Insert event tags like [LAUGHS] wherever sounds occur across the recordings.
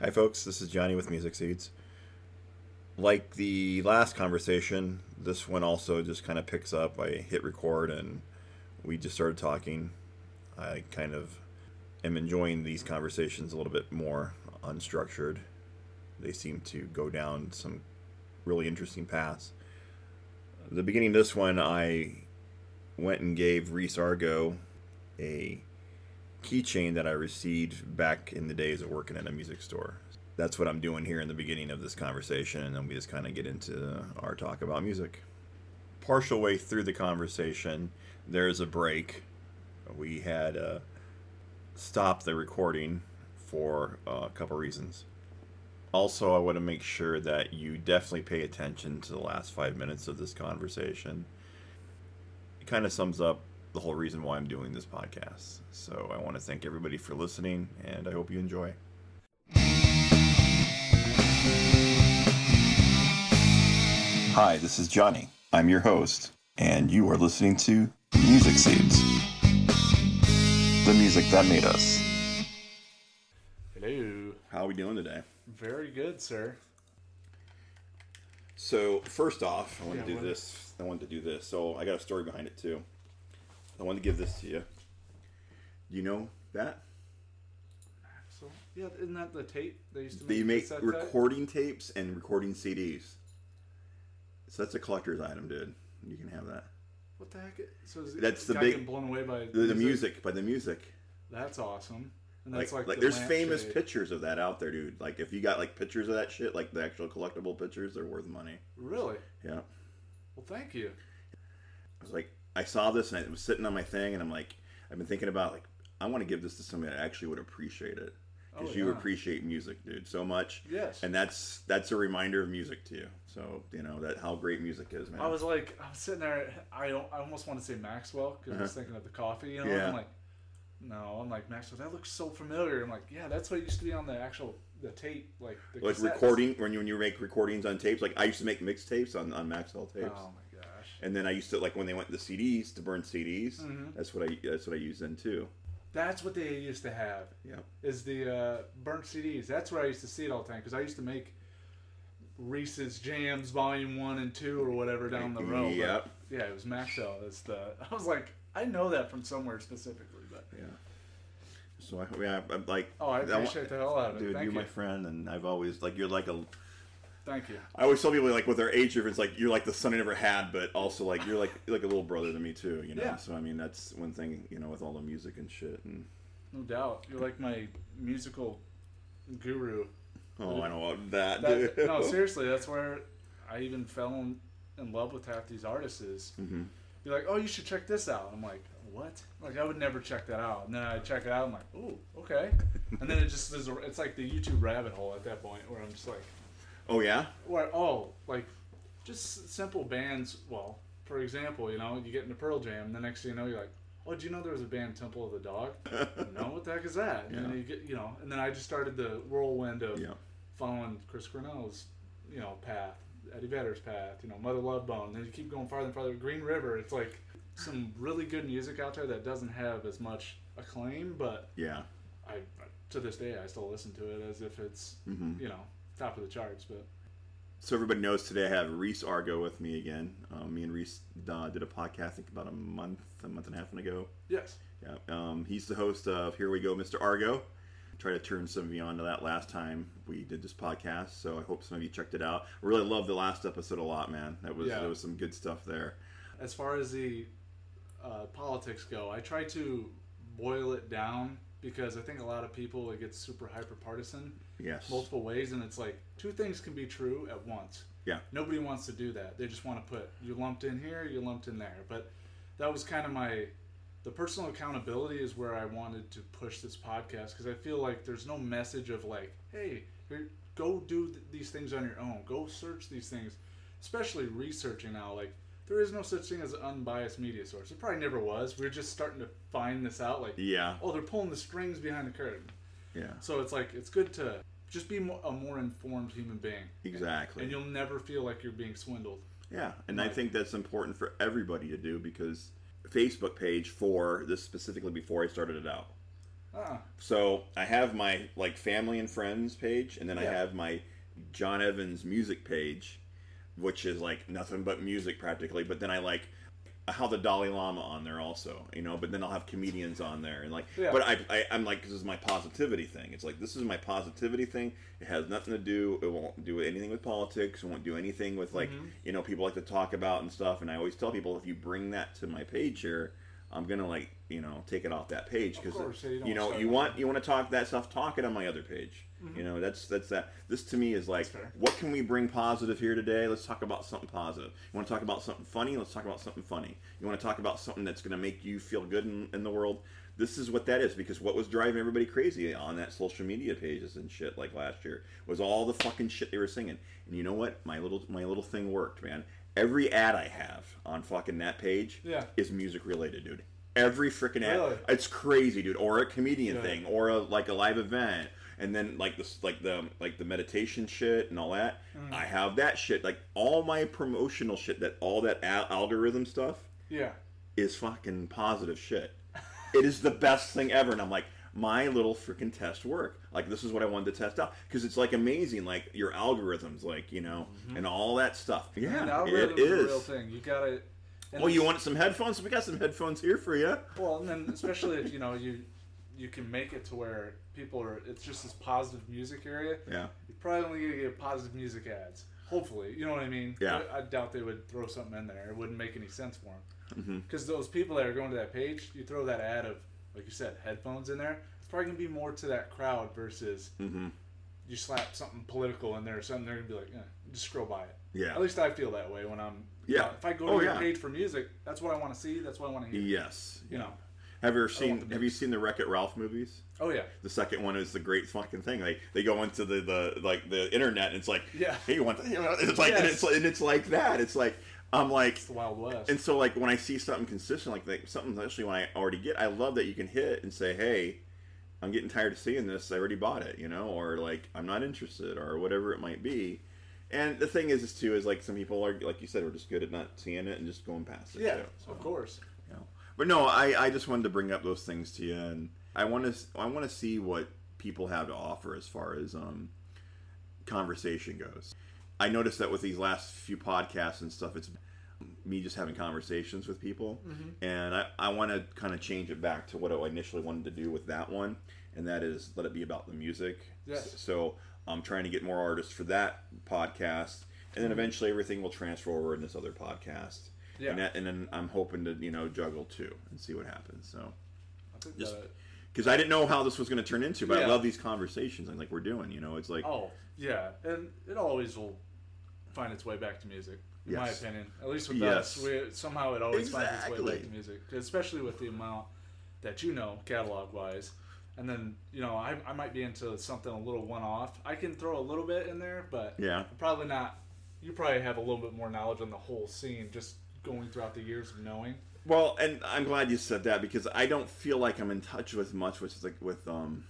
Hi, folks. This is Johnny with Music Seeds. Like the last conversation, this one also just kind of picks up. I hit record and we just started talking. I kind of am enjoying these conversations a little bit more unstructured. They seem to go down some really interesting paths. The beginning of this one, I went and gave Reese Argo a keychain that I received back in the days of working at a music store. That's what I'm doing here in the beginning of this conversation, and then we just kind of get into our talk about music. Partial way through the conversation, there's a break. We had uh, stopped the recording for uh, a couple reasons. Also, I want to make sure that you definitely pay attention to the last five minutes of this conversation. It kind of sums up the whole reason why I'm doing this podcast. So I want to thank everybody for listening, and I hope you enjoy. Hi, this is Johnny. I'm your host, and you are listening to Music Seeds, the music that made us. Hello. How are we doing today? Very good, sir. So first off, I want Yeah, to do what- this. I wanted to do this. So I got a story behind it too. I want to give this to you. You know that So yeah, isn't that the tape they used to make? they make cassette tape? recording tapes and recording CDs. So that's a collector's item, dude. You can have that. What the heck? So is That's the big- blown away by The, the music, by the music. That's awesome. And Like, that's like, like, the there's famous pictures of that out there, dude. Like if you got like pictures of that shit, like the actual collectible pictures, they're worth money. Really? Yeah. Well, thank you. I was like, I saw this and I was sitting on my thing, and I'm like, I've been thinking about like, I want to give this to somebody that actually would appreciate it because Oh, you yeah. appreciate music, dude, so much. Yes. And that's that's a reminder of music to you. So you know that how great music is, man. I was like, I was sitting there. I don't. I almost want to say Maxwell because I was thinking of the coffee. You know. Uh-huh. Yeah. I'm like, no. I'm like Maxwell. That looks so familiar. I'm like, yeah, that's what used to be on the actual the tape, like the like cassettes. recording when you when you make recordings on tapes. Like I used to make mixtapes on on Maxwell tapes. Oh. And then I used to like when they went to CDs to burn CDs. Mm-hmm. That's what I that's what I used then too. That's what they used to have. Yeah. Is the uh, burnt CDs. That's where I used to see it all the time because I used to make Reese's Jams Volume One and Two or whatever down the road. but- Yep. yeah, it was Maxwell. As the [LAUGHS] I was like, I know that from somewhere specifically, but Yeah. So I yeah I'm like oh, I appreciate the hell out of it. Dude, Thank you're you. my friend, and I've always like you're like a. Thank you. I always tell people like with their age difference, like you're like the son I never had, but also like you're like you're like a little brother to me too, you know. Yeah. So I mean that's one thing, you know, with all the music and shit. And No doubt. You're like my musical guru. oh, I know that. That, dude. no, [LAUGHS] seriously, that's where I even fell in, in love with half these artists. Is Mhm. you're like, oh, you should check this out. I'm like, what? Like I would never check that out. And then I check it out. I'm like, oh, okay. And then it just is. It's like the YouTube rabbit hole at that point where I'm just like, Oh yeah. where oh, like just simple bands. Well, for example, you know, you get into Pearl Jam. The next thing you know, you're like. Oh, do you know there was a band Temple of the Dog? [LAUGHS] no, what the heck is that? And Yeah. then you get, you know, and then I just started the whirlwind of Yeah. following Chris Cornell's, you know, path, Eddie Vedder's path, you know, Mother Love Bone. Then you keep going farther and farther. Green River. It's like some really good music out there that doesn't have as much acclaim, but Yeah. I to this day I still listen to it as if it's Mhm. you know top of the charts. But So everybody knows today I have Reese Argo with me again. Um, me and Reese uh, did a podcast I think about a month, a month and a half ago. yes, Yeah, um, he's the host of Here We Go, Mr. Argo. Try to turn some of you on to that last time we did this podcast, so I hope some of you checked it out. I really loved the last episode a lot, man. That was Yeah. there was some good stuff there. as far as the uh, politics go, I try to boil it down because I think a lot of people it gets super hyper partisan. Yes. multiple ways and it's like two things can be true at once Yeah. nobody wants to do that they just want to put you lumped in here you lumped in there but that was kind of my the personal accountability is where i wanted to push this podcast because i feel like there's no message of like hey here, go do th- these things on your own go search these things especially researching now like there is no such thing as an unbiased media source it probably never was we're just starting to find this out like Yeah. oh they're pulling the strings behind the curtain Yeah. so it's like it's good to just be a more informed human being, Exactly. and you'll never feel like you're being swindled. Yeah, and I think that's important for everybody to do because Facebook page for this specifically before I started it out. Uh-uh. So I have my like family and friends page, and then I have my John Evans music page, which is like nothing but music practically. But then I like how the Dalai Lama on there also, you know. But then I'll have comedians on there, and like, Yeah. but I, I I'm like this is my positivity thing. It's like this is my positivity thing. It has nothing to do. It won't do anything with politics. It won't do anything with like Mm-hmm. you know people like to talk about and stuff. And I always tell people if you bring that to my page here. I'm gonna like you know take it off that page because you you know you want you want to talk that stuff talk it on my other page Mm-hmm. you know that's that's that this to me is like what can we bring positive here today? Let's talk about something positive. You want to talk about something funny? Let's talk about something funny. You want to talk about something that's going to make you feel good in, in the world? This is what that is because what was driving everybody crazy on that social media pages and shit like last year was all the fucking shit they were singing. And you know what? My little my little thing worked man. Every ad i have on fucking that page Yeah. is music related dude. Every freaking ad. Really? it's crazy, dude. Or a comedian Yeah. thing, or a like a live event, and then like this, like the like the meditation shit and all that. Mm. I have that shit. Like all my promotional shit, that all that al- algorithm stuff Yeah. is fucking positive shit. [LAUGHS] it is the best thing ever, and I'm like. My little freaking test work. Like this is what I wanted to test out because it's like amazing, like your algorithms, like you know, and all that stuff. Yeah, And it algorithm's a real thing. You gotta. and Well, you want some headphones? We got some headphones here for you. Well, and then especially if you know you you can make it to where people are. It's just this positive music area. Yeah. You're probably only gonna get positive music ads. Hopefully, you know what I mean. Yeah. I, I doubt they would throw something in there. It wouldn't make any sense for them. Mm-hmm. Because those people that are going to that page, you throw that ad of, like you said, headphones in there. It's probably gonna be more to that crowd versus Mm-hmm. you slap something political in there or something. They're gonna be like, eh, just scroll by it. Yeah. At least I feel that way when I'm. Yeah. If I go to Oh, your yeah. page for music, that's what I want to see. That's what I want to hear. Yes. You know. Have you ever seen the Have you seen the Wreck It Ralph movies? Oh yeah. The second one is the great fucking thing. Like they go into the, the like the internet and it's like, Yeah. hey, you want the, you know, it's like and it's like, and it's like that. It's like I'm like, It's the Wild West. and so like when I see something consistent like that, something especially when I already get, I love that you can hit and say, hey, I'm getting tired of seeing this. I already bought it, you know, or like I'm not interested, or whatever it might be. And the thing is, is too, is like some people are, like you said, are just good at not seeing it and just going past it. yeah, too, so. of course. But no, I, I just wanted to bring up those things to you, and I want to I want to see what people have to offer as far as um, conversation goes. I noticed that with these last few podcasts and stuff, it's me just having conversations with people, and I, I want to kind of change it back to what I initially wanted to do with that one, and that is let it be about the music. Yes. So I'm trying to get more artists for that podcast, and then eventually everything will transfer over in this other podcast. Yeah. And, that, and then I'm hoping to you know juggle two and see what happens. So Just- because I didn't know how this was going to turn into, but I love these conversations and like we're doing. You know, it's like oh yeah, and it always will find its way back to music. In my opinion, at least with Yes. us, we, somehow it always finds its way back to music, especially with the amount that you know catalog wise. And then you know I, I might be into something a little one off. I can throw a little bit in there, but yeah, probably not. You probably have a little bit more knowledge on the whole scene, just going throughout the years of knowing. Well, and I'm glad you said that because I don't feel like I'm in touch with much, which is like with um,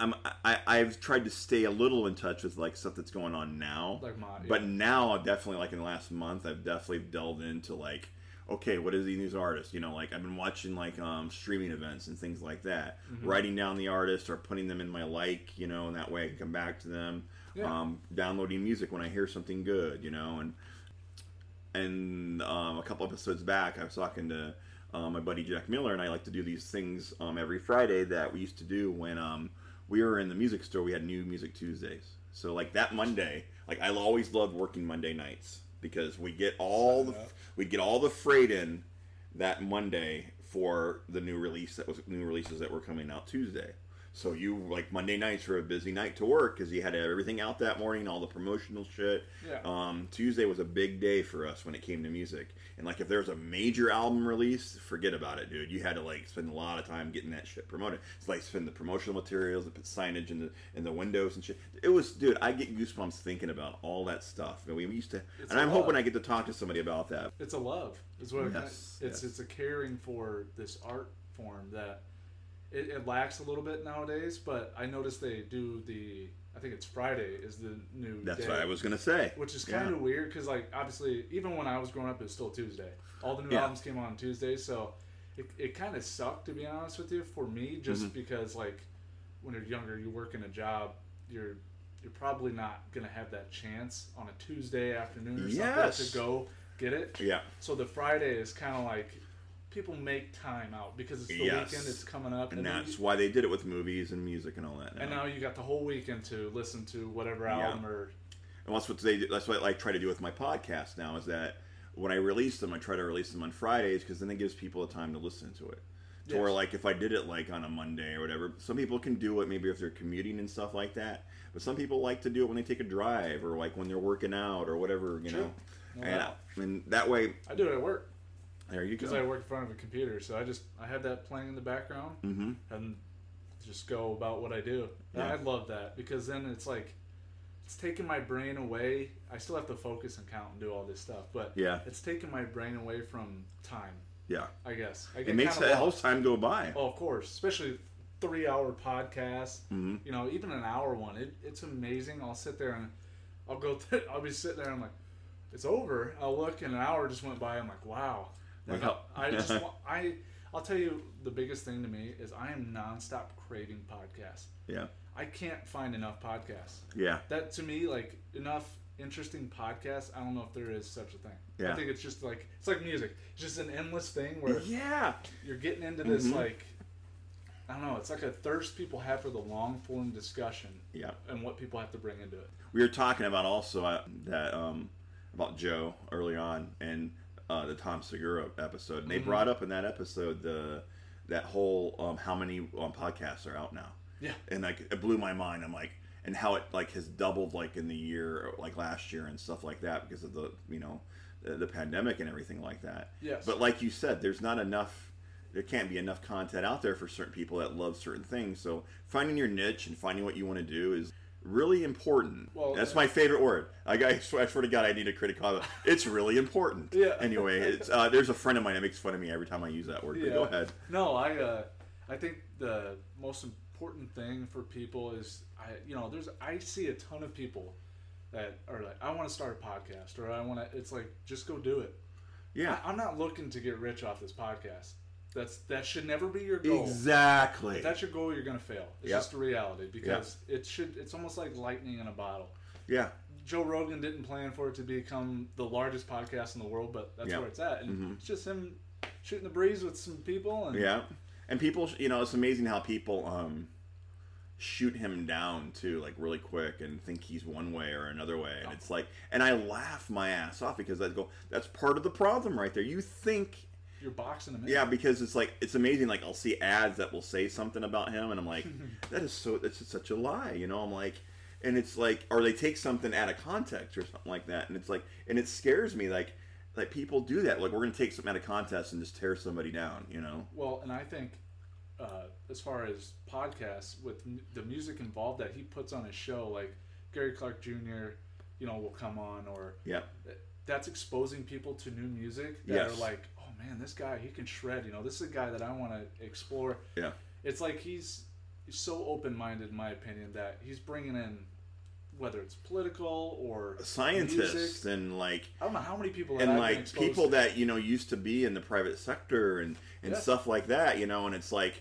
I'm I I've tried to stay a little in touch with like stuff that's going on now, Like my, but now definitely like in the last month I've definitely delved into like okay what is these new artists you know like I've been watching like um streaming events and things like that Mm-hmm. writing down the artist or putting them in my like you know and that way I can come back to them Yeah. um downloading music when I hear something good you know and and um, a couple episodes back, I was talking to um, my buddy Jack Miller, and I like to do these things um, every Friday that we used to do when um, we were in the music store. We had New Music Tuesdays. So like that Monday, like I always loved working Monday nights because we get all the Sign up. we get all the freight in that Monday for the new release that was new releases that were coming out Tuesday. So you like Monday nights were a busy night to work because you had everything out that morning, all the promotional shit. Yeah. Um, Tuesday was a big day for us when it came to music, and like if there was a major album release, forget about it, dude. You had to like spend a lot of time getting that shit promoted. It's like spend the promotional materials, put signage in the in the windows and shit. It was, dude. I get goosebumps thinking about all that stuff. And we used to, It's and a I'm lot. hoping I get to talk to somebody about that. it's a love. Is what it, Yes, it's. yes. It's a caring for this art form that it, it lacks a little bit nowadays. But I noticed they do the. I think it's Friday is the new. That's day, what I was gonna say. Which is kind of weird because, like, obviously, even when I was growing up, it was still Tuesday. All the new Yeah. albums came on Tuesday, so it, it kind of sucked to be honest with you for me, just Mhm. because like when you're younger, you work in a job, you're you're probably not gonna have that chance on a Tuesday afternoon or Yes. something to go get it. Yeah. So the Friday is kind of like people make time out because it's the Yes. weekend, it's coming up, And then that's you- why they did it with movies and music and all that. and now you got the whole weekend to listen to whatever Yeah. or And that's what they. That's what I like try to do with my podcast now. Is that when I release them, I try to release them on Fridays because then it gives people the time to listen to it. To Yes. like if I did it like on a Monday or whatever, some people can do it maybe if they're commuting and stuff like that. But some people like to do it when they take a drive or like when they're working out or whatever, you Sure. know. No and, doubt. and that way, I do it at work there you go. because. I work in front of a computer, so I just I have that playing in the background mm-hmm. and just go about what I do. Yeah. I love that because then it's like it's taking my brain away. I still have to focus and count and do all this stuff, but Yeah. it's taking my brain away from time. Yeah. I guess I It makes that lost. time go by. Oh, of course, especially three-hour podcast. hmm You know, even an hour one, it, it's amazing. I'll sit there and I'll go. Th- [LAUGHS] I'll be sitting there. and I'm like, it's over. I'll look, and an hour just went by. I'm like, wow. Like I just [LAUGHS] I I'll tell you the biggest thing to me is I am nonstop craving podcasts. Yeah. I can't find enough podcasts. Yeah. That to me, like enough interesting podcasts. I don't know if there is such a thing. Yeah. I think it's just like it's like music. It's just an endless thing where Yeah. you're getting into this Mhm. like I don't know. It's like a thirst people have for the long form discussion Yeah. and what people have to bring into it. we were talking about also uh, that um, about Joe early on and uh, the Tom Segura episode. And they Mhm. brought up in that episode the that whole um, how many um, podcasts are out now. Yeah. and like it blew my mind. I'm like, and how it like has doubled like in the year like last year and stuff like that because of the you know the, the pandemic and everything like that. Yes. But like you said, there's not enough. There can't be enough content out there for certain people that love certain things. So finding your niche and finding what you want to do is really important. Well, that's uh, my favorite word. I, I, swear, I swear to God, I need a critic comment. It's really important. [LAUGHS] Yeah. Anyway, it's, uh, there's a friend of mine that makes fun of me every time I use that word. Yeah. go ahead. No, I uh, I think the most important thing for people is I you know there's I see a ton of people that are like I want to start a podcast or I want to it's like just go do it. Yeah. I, I'm not looking to get rich off this podcast. That's that should never be your goal. Exactly. If that's your goal, you're gonna fail. It's Yep. just a reality because it should. It's almost like lightning in a bottle. yeah. Joe Rogan didn't plan for it to become the largest podcast in the world, but that's Yeah. where it's at. And Mhm. it's just him shooting the breeze with some people. And Yeah, and people, you know, it's amazing how people um, shoot him down too, like really quick, and think he's one way or another way, and it's like, and I laugh my ass off because I go, that's part of the problem right there. You think, you're boxing him yeah, because it's like it's amazing. Like I'll see ads that will say something about him, and I'm like, [LAUGHS] that is so, that's just such a lie, you know. I'm like. And it's like, or they take something out of context or something like that, and it's like, and it scares me, like, like people do that. Like we're gonna take something out of context and just tear somebody down, you know? Well, and I think uh, as far as podcasts with m- the music involved that he puts on his show, like Gary Clark Jr., you know, will come on, or Yeah. that's exposing people to new music that Yes. are like, man, this guy he can shred. You know, this is a guy that I want to explore. Yeah. It's like he's, he's so open minded, in my opinion, that he's bringing in whether it's political or scientists music. and like I don't know how many people and I've like people to. that you know used to be in the private sector and and Yeah. stuff like that you know and it's like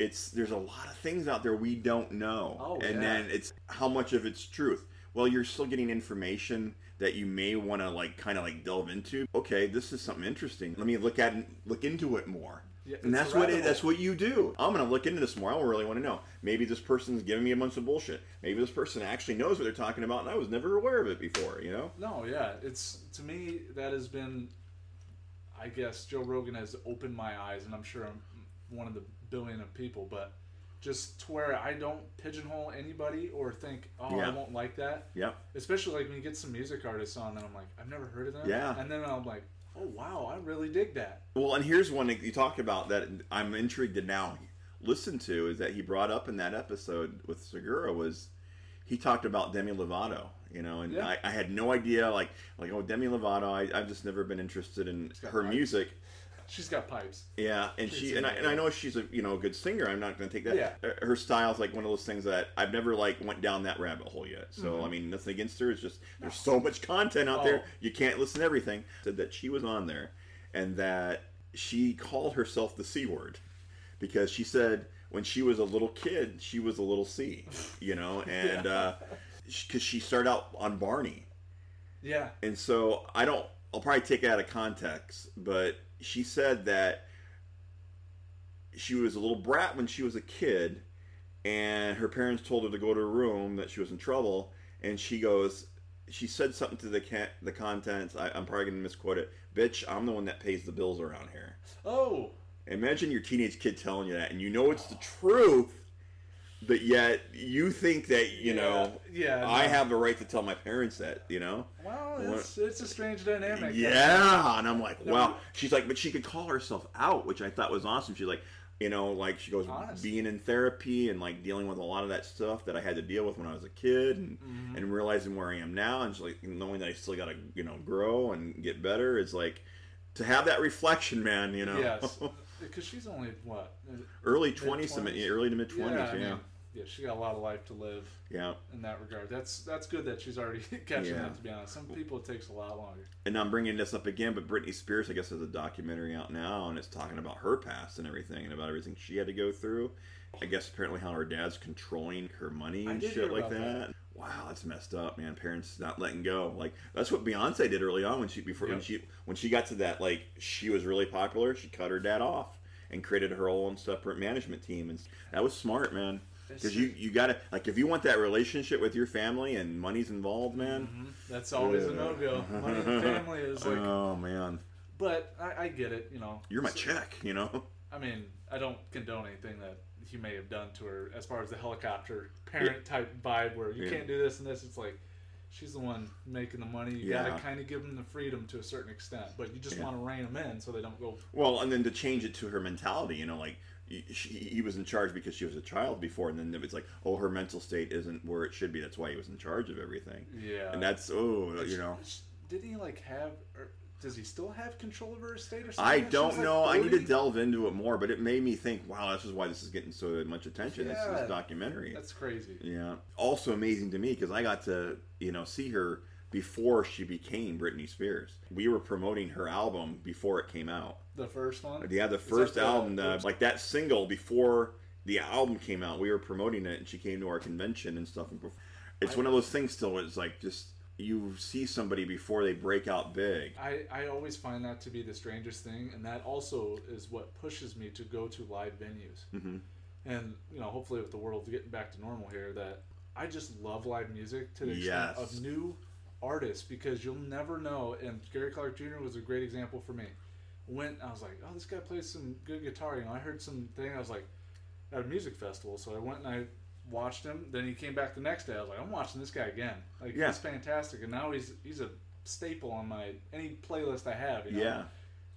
it's there's a lot of things out there we don't know Oh, and yeah. then it's how much of it's truth well you're still getting information that you may want to like kind of like delve into okay this is something interesting let me look at and look into it more Yeah, and that's what it, that's what you do. I'm gonna look into this more. I really want to know. Maybe this person's giving me a bunch of bullshit. Maybe this person actually knows what they're talking about, and I was never aware of it before. You know? No, yeah, it's to me that has been, I guess Joe Rogan has opened my eyes, and I'm sure I'm one of the billion of people, but just to where I don't pigeonhole anybody or think, oh, Yeah. I won't like that. Yep. Especially like when you get some music artists on, and I'm like, I've never heard of them. Yeah. And then I'm like, oh wow, I really dig that. Well, and here's one that you talk about that I'm intrigued to now listen to is that he brought up in that episode with Segura was he talked about Demi Lovato, you know, and Yeah. I, I had no idea like like oh Demi Lovato, I, I've just never been interested in her music. She's got pipes. Yeah, and She's she and I, and I know she's a you know a good singer. I'm not going to take that. Yeah. Uh, Her style's like one of those things that I've never like went down that rabbit hole yet. So Mhm. I mean, nothing against her. It's just there's so much content out there. Oh. You can't listen to everything. Said that she was on there, and that she called herself the C word because she said when she was a little kid, she was a little C, you know, [LAUGHS] and because she started out on Barney. Yeah. And so I don't, I'll probably take it out of context, but she said that she was a little brat when she was a kid, and her parents told her to go to her room that she was in trouble, and she goes, she said something to the ca- the contents. I, I'm probably gonna misquote it. Bitch, I'm the one that pays the bills around here. Oh. Imagine your teenage kid telling you that, and you know it's the truth, but yet you think that you Yeah, know yeah, I have the right to tell my parents that. You know. Well, it's, it's a strange dynamic. Yeah, and I'm like, No, wow. She's like, but she could call herself out, which I thought was awesome. She's like, you know, like she goes Honest. being in therapy and like dealing with a lot of that stuff that I had to deal with when I was a kid, and, Mm-hmm. and realizing where I am now, and she's like knowing that I still got to you know grow and get better. Is like to have that reflection, man. You know, Yes. [LAUGHS] Because she's only, what? early twenties, Mid-twenties? early to mid twenties. I Yeah, mean, yeah, she got a lot of life to live yeah. in that regard. That's that's good that she's already [LAUGHS] catching Yeah. that. To be honest, some people it takes a lot longer. And I'm bringing this up again, but Britney Spears, I guess, has a documentary out now, and it's talking about her past and everything, and about everything she had to go through. I guess apparently how her dad's controlling her money and shit like that. that. Wow, that's messed up, man. Parents not letting go. Like that's what Beyonce did early on when she before when she when she got to that like she was really popular. She cut her dad off and created her own separate management team, and that was smart, man. Because you you gotta like if you want that relationship with your family and money's involved, man. Mm-hmm. That's always a no go. Money and family is [LAUGHS] oh, like, oh man, but I, I get it. You know, you're my So- check, you know. I mean, I don't condone anything that he may have done to her as far as the helicopter parent type vibe where you Yeah. can't do this and this. It's like she's the one making the money. You Yeah. gotta kind of give them the freedom to a certain extent, but you just Yeah. want to rein them in so they don't go. Well, and then to change it to her mentality, you know, like she, he was in charge because she was a child before, and then it was like, oh, her mental state isn't where it should be. That's why he was in charge of everything. Yeah. And that's oh, you know, Did he like have? Or does he still have control of her estate or something? I don't like, know. I need to delve into it more, but it made me think, wow, this is why this is getting so much attention. This, Yeah. this documentary. That's crazy. Yeah. Also amazing to me because I got to, you know, see her before she became Britney Spears. We were promoting her album before it came out. The first one. Yeah, the that first the- album, uh, like that single before the album came out, we were promoting it, and she came to our convention and stuff. And it's one of those things. Still, it's like just you see somebody before they break out big. I, I always find that to be the strangest thing, and that also is what pushes me to go to live venues. hmm And you know, hopefully, with the world getting back to normal here, that I just love live music to the Yes. extent of new artists because you'll never know. And Gary Clark Jr. was a great example for me. Went, I was like, oh, this guy plays some good guitar. You know, I heard some thing. I was like, at a music festival, so I went and I watched him. Then he came back the next day. I was like, I'm watching this guy again. Like Yeah. he's fantastic, and now he's he's a staple on my any playlist I have. You know? Yeah.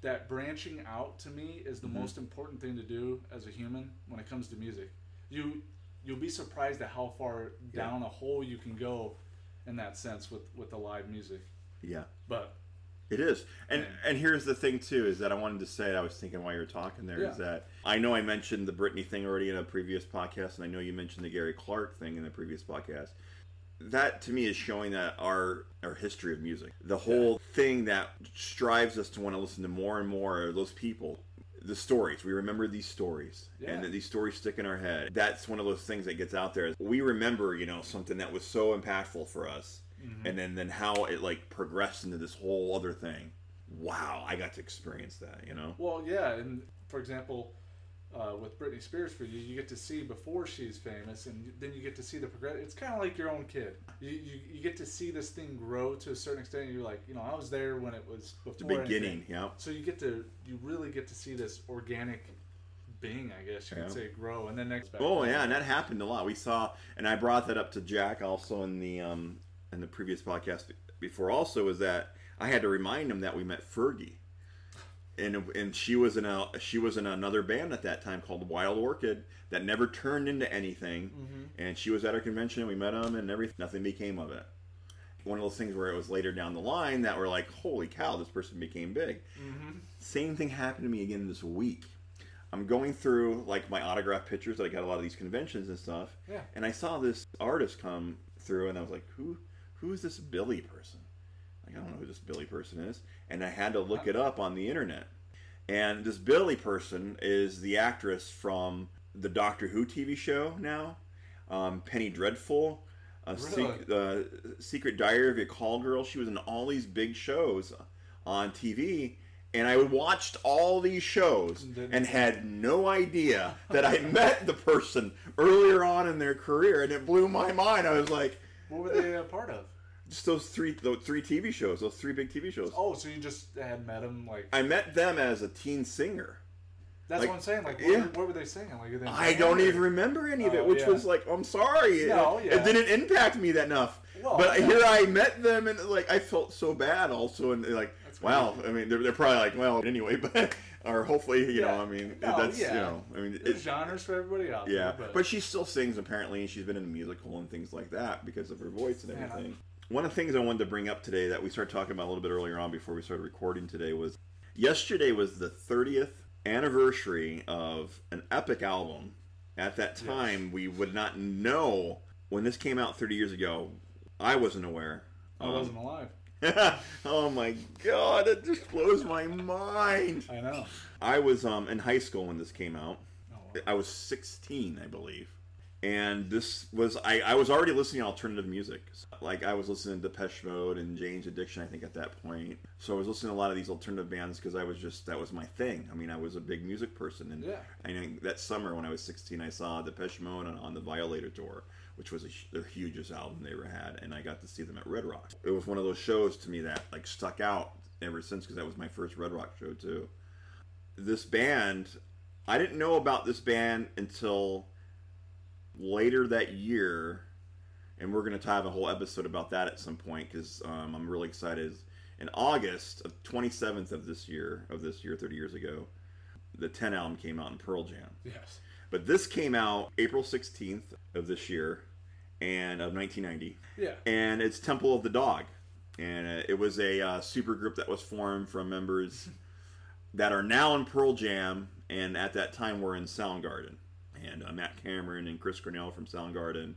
that branching out to me is the mm-hmm. most important thing to do as a human when it comes to music. You you'll be surprised at how far Yeah. down a hole you can go in that sense with with the live music. Yeah. But It is, and Yeah. and here's the thing too is that I wanted to say I was thinking while you were talking there is Yeah. that I know I mentioned the Britney thing already in a previous podcast, and I know you mentioned the Gary Clark thing in the previous podcast. That to me is showing that our our history of music, the whole thing that strives us to want to listen to more and more of those people, the stories. We remember these stories, Yeah. and that these stories stick in our head. That's one of those things that gets out there. We remember, you know, something that was so impactful for us, and then then how it like progressed into this whole other thing. Wow, I got to experience that. You know. well, yeah, and for example, uh, with Britney Spears for you, you get to see before she's famous, and then you get to see the progress. It's kind of like your own kid. You, you you get to see this thing grow to a certain extent. You're like, you know, I was there when it was The beginning, yeah. So you get to you really get to see this organic being, I guess you Yeah. could say, grow, and then next. Oh yeah, and that happened a lot. We saw, and I brought that up to Jack also in the um in the previous podcast before. Also, is that I had to remind him that we met Fergie, and and she was in a she was in another band at that time called Wild Orchid that never turned into anything, mm-hmm. and she was at our convention. We met him, and everything nothing became of it. One of those things where it was later down the line that we're like, holy cow, this person became big. Mm-hmm. Same thing happened to me again this week. I'm going through like my autograph pictures that I got a lot of these conventions and stuff. Yeah. And I saw this artist come through and I was like, who who is this Billie person? Like I don't know who this Billie person is. And I had to look it up on the internet. And this Billie person is the actress from the Doctor Who TV show now, um, Penny Dreadful, uh, Really? Sec- uh, Secret Diary of a Call Girl. She was in all these big shows on TV. And I watched all these shows and had no idea that I [LAUGHS] met the person earlier on in their career, and it blew my mind. I was like, What were they a part of? just those three, those three TV shows, those three big TV shows. Oh, so you just had met them like I met them as a teen singer. that's like, what I'm saying. Like, what, yeah. what were they singing? Like, they I don't even remember any of it, Oh, which yeah. was like, I'm sorry, it, yeah. it didn't impact me that enough. Well, but yeah. here I met them, and like I felt so bad also, and like, wow. I mean, they're, they're probably like, well, anyway, [LAUGHS] but or hopefully, you know, I mean, No, that's yeah. you know, I mean, There's it, genres for everybody out yeah, there. but, she still sings apparently, and she's been in a musical and things like that because of her voice and everything. One of the things I wanted to bring up today that we started talking about a little bit earlier on before we started recording today was yesterday was the 30th anniversary of an epic album. At that time, we would not know when this came out 30 years ago. I wasn't aware. I wasn't um, alive. [LAUGHS] oh my god, it just blows my mind. I know. I was um, in high school when this came out. Oh, wow. I was 16, I believe. And this was, I, I was already listening to alternative music. Like, I was listening to Depeche Mode and Jane's Addiction, I think, at that point. So I was listening to a lot of these alternative bands because I was just, that was my thing. I mean, I was a big music person. And Yeah. I know that summer when I was 16, I saw Depeche Mode on, on the Violator tour, which was a, hu- the hugest album they ever had. And I got to see them at Red Rock. It was one of those shows to me that, like, stuck out ever since because that was my first Red Rock show, too this band i didn't know about this band until later that year and we're to have a whole episode about that at some point because um, i'm really excited in august of 27th of this year of this year 30 years ago the 10 album came out in pearl jam Yes. But this came out april 16th of this year and of 1990 Yeah. and it's Temple of the Dog, and uh, it was a uh, super group that was formed from members that are now in Pearl Jam, and at that time were in Soundgarden, and uh, Matt Cameron and Chris Cornell from Soundgarden,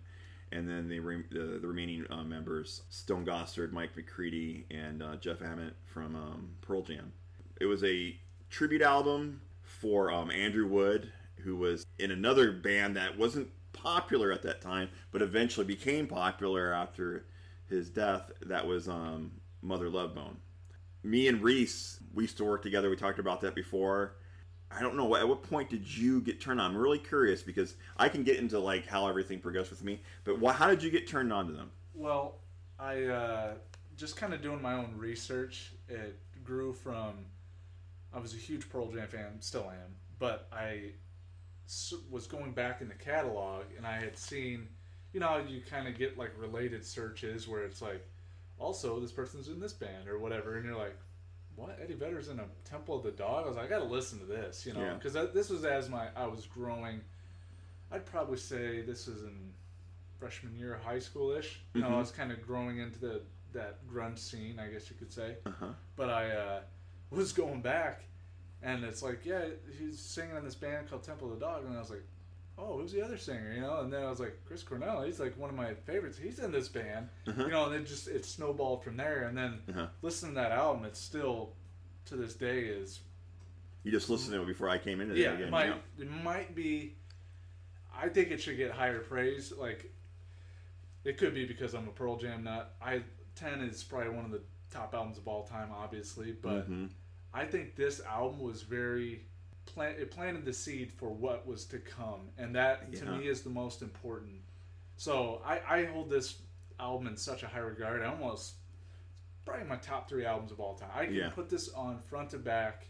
and then the re- the, the remaining uh, members Stone Gossard, Mike McCready, and uh, Jeff Ament from um, Pearl Jam. It was a tribute album for um, Andrew Wood, who was in another band that wasn't popular at that time, but eventually became popular after his death. That was um, Mother Love Bone. Me and Reese, we used to work together. We talked about that before. I don't know at what point did you get turned on. I'm really curious because I can get into like how everything progressed with me, but how did you get turned on to them? Well, I uh, just kind of doing my own research. It grew from I was a huge Pearl Jam fan, still am, but I was going back in the catalog and I had seen, you know, you kind of get like related searches where it's like, also this person's in this band or whatever, and you're like, what? Eddie Vedder's in a Temple of the Dog? I was like, I got to listen to this, you know, Yeah. because this was as my I was growing. I'd probably say this is in freshman year of high school ish. You know, I Mhm. was kind of growing into the that grunge scene, I guess you could say. Uh-huh. But I uh, was going back, and it's like, yeah, he's singing in this band called Temple of the Dog, and I was like, oh, who's the other singer? You know, and then I was like, Chris Cornell. He's like one of my favorites. He's in this band. Uh-huh. You know, and it just it snowballed from there. And then Uh-huh. listening to that album, it's still to this day is You just listened to it before I came into yeah, it it might yeah. it might be. I think it should get higher praise. Like, it could be because I'm a Pearl Jam nut. I ten is probably one of the top albums of all time, obviously, but Mhm. I think this album was very. Plant, it planted the seed for what was to come, and that to me is the most important. So I, I hold this album in such a high regard. I almost probably my top three albums of all time. I can Yeah. put this on front to back.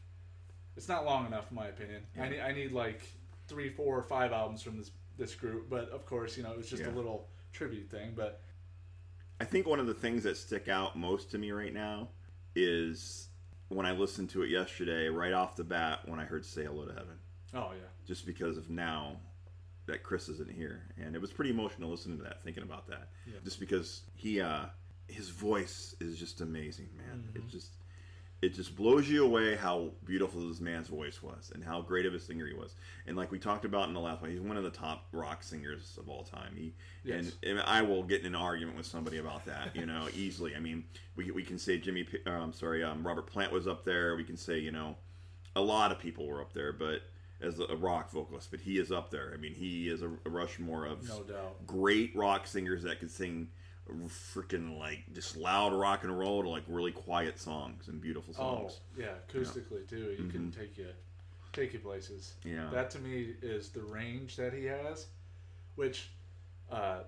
It's not long enough, in my opinion. I need I need like three, four, or five albums from this this group. But of course, you know, it was just Yeah. a little tribute thing. But I think one of the things that stick out most to me right now is when I listened to it yesterday, right off the bat, when I heard "Say Hello to Heaven," oh yeah, just because of now that Chris isn't here, and it was pretty emotional listening to that, thinking about that, Yeah. just because he, uh, his voice is just amazing, man. Mm-hmm. It just, it just blows you away how beautiful this man's voice was, and how great of a singer he was. And like we talked about in the last one, he's one of the top rock singers of all time. He Yes. and, and I will get in an argument with somebody about that, you know, [LAUGHS] easily. I mean, we, we can say Jimmy, uh, I'm sorry, um, Robert Plant was up there. We can say, you know, a lot of people were up there, but as a rock vocalist, but he is up there. I mean, he is a, a Rushmore of No doubt. great rock singers that could sing freaking like just loud rock and roll to like really quiet songs and beautiful songs. Oh songs. yeah, acoustically too. You can take you take you places. Mm-hmm. Yeah. That to me is the range that he has, which, uh,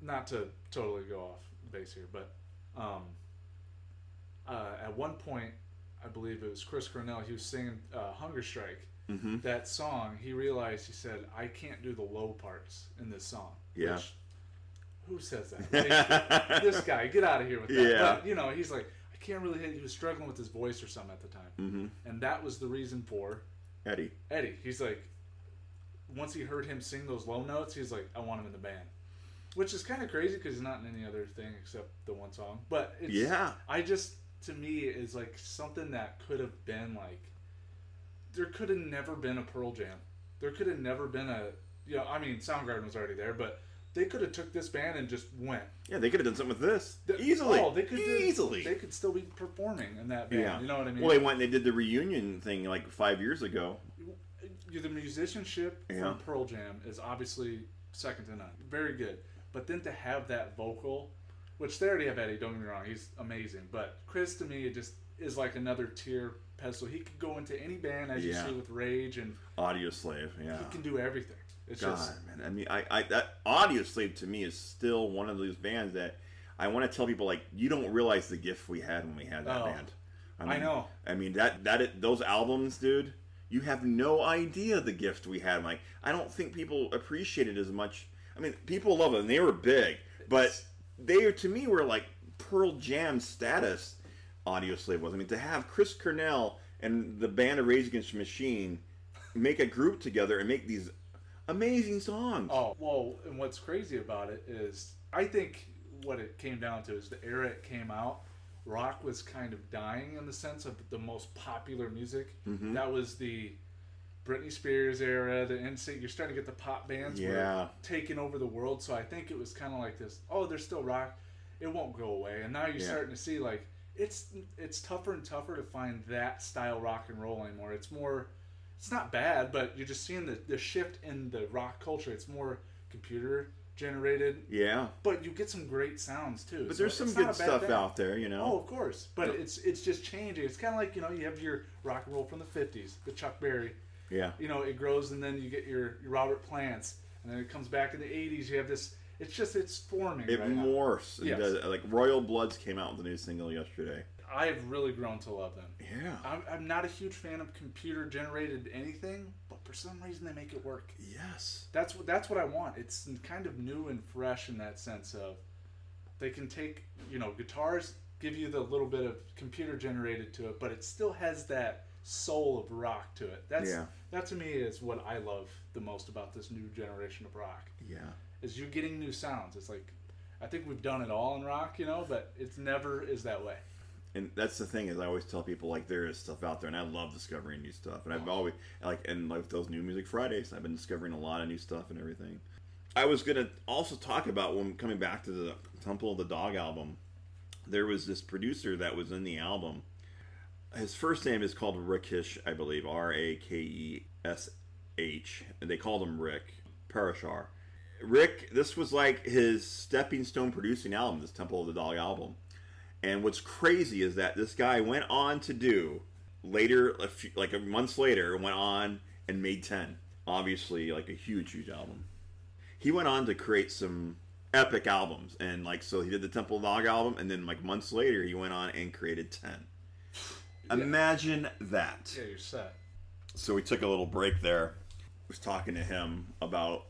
not to totally go off base here, but um, uh, at one point, I believe it was Chris Cornell. He was singing uh, "Hunger Strike." Mm-hmm. That song, he realized he said, "I can't do the low parts in this song." Yeah. Which, who says that? Like, this [LAUGHS] guy, get out of here with that. Yeah. But, you know, he's like, I can't really hit. He was struggling with his voice or something at the time, Mm-hmm. and that was the reason for Eddie. Eddie. He's like, once he heard him sing those low notes, he's like, I want him in the band. Which is kind of crazy because he's not in any other thing except the one song. But it's, Yeah. I just to me is like something that could have been like, there could have never been a Pearl Jam. There could have never been a, you know, I mean, Soundgarden was already there, but they could have took this band and just went Yeah, they could have done something with this Th- easily. Oh, they could do- easily. they could still be performing in that band. yeah, You know what I mean? Well, they went. and They did the reunion thing like five years ago. the musicianship Yeah. from Pearl Jam is obviously second to none. Very good. But then to have that vocal, which they already have Eddie, don't get me wrong, he's amazing. But Chris to me it just is like another tier pedestal. He could go into any band as you see with Rage and Audioslave. Yeah. he can do everything. It's God, just man. I mean, I, I that Audioslave to me is still one of those bands that I want to tell people like you don't realize the gift we had when we had that Oh, band. I know. I mean that that those albums, dude. You have no idea the gift we had. Like I don't think people appreciate it as much. I mean, people love it and they were big, but they to me were like Pearl Jam status. Audioslave was. I mean, to have Chris Cornell and the band of Rage Against the Machine make a group together and make these amazing songs. Oh well, and what's crazy about it is I think what it came down to is the era it came out. Rock was kind of dying in the sense of the most popular music. Mm-hmm. That was the Britney Spears era, the NSYNC. You're starting to get the pop bands were Yeah. taking over the world. So I think it was kind of like this. Oh, there's still rock. It won't go away. And now you're Yeah. starting to see like it's it's tougher and tougher to find that style rock and roll anymore. It's more it's not bad, but you're just seeing the, the shift in the rock culture. It's more computer generated, Yeah, but you get some great sounds too. but So there's some good stuff thing. out there, you know. Oh, of course, but Yeah. it's it's just changing. It's kind of like you know you have your rock and roll from the '50s, the Chuck Berry. Yeah, You know it grows, and then you get your, your Robert Plants, and then it comes back in the '80s. You have this. It's just it's forming. it right morphs. Yes. does- like Royal Bloods came out with a new single yesterday. I've really grown to love them. Yeah. I'm, I'm not a huge fan of computer generated anything, but for some reason they make it work. Yes. That's what that's what I want. It's kind of new and fresh in that sense of they can take you know guitars give you the little bit of computer generated to it, but it still has that soul of rock to it. That's Yeah. that to me is what I love the most about this new generation of rock Yeah. is you getting new sounds. It's like I think we've done it all in rock, you know, but it's never is that way. And that's the thing is I always tell people like there is stuff out there, and I love discovering new stuff. And I've always like and like those new music Fridays, I've been discovering a lot of new stuff and everything. I was gonna also talk about when coming back to the Temple of the Dog album. There was this producer that was in the album. His first name is called Rakesh, I believe, R A K E S H, and they called him Rick Parashar. Rick, this was like his stepping stone producing album, this Temple of the Dog album. And what's crazy is that this guy went on to do later, a few, like a months later, went on and made ten. Obviously, like a huge, huge album. He went on to create some epic albums, and like so, he did the Temple of Dog album, and then like months later, he went on and created ten. Imagine that. Yeah, you're set. So we took a little break there. was talking to him about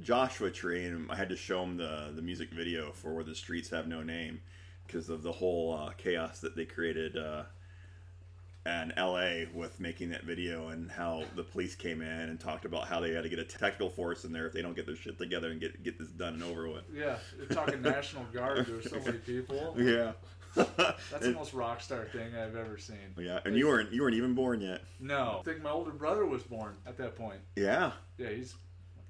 Joshua Tree, and I had to show him the the music video for "Where the Streets Have No Name" because of the whole uh, chaos that they created uh, in L.A. with making that video, and how the police came in and talked about how they had to get a technical force in there if they don't get their shit together and get get this done and over with. Yeah, you're talking National Guard. There's so many people. Yeah. [LAUGHS] That's the most rock star thing I've ever seen. yeah, and you weren't you weren't even born yet. No, I think my older brother was born at that point. Yeah, Yeah, he's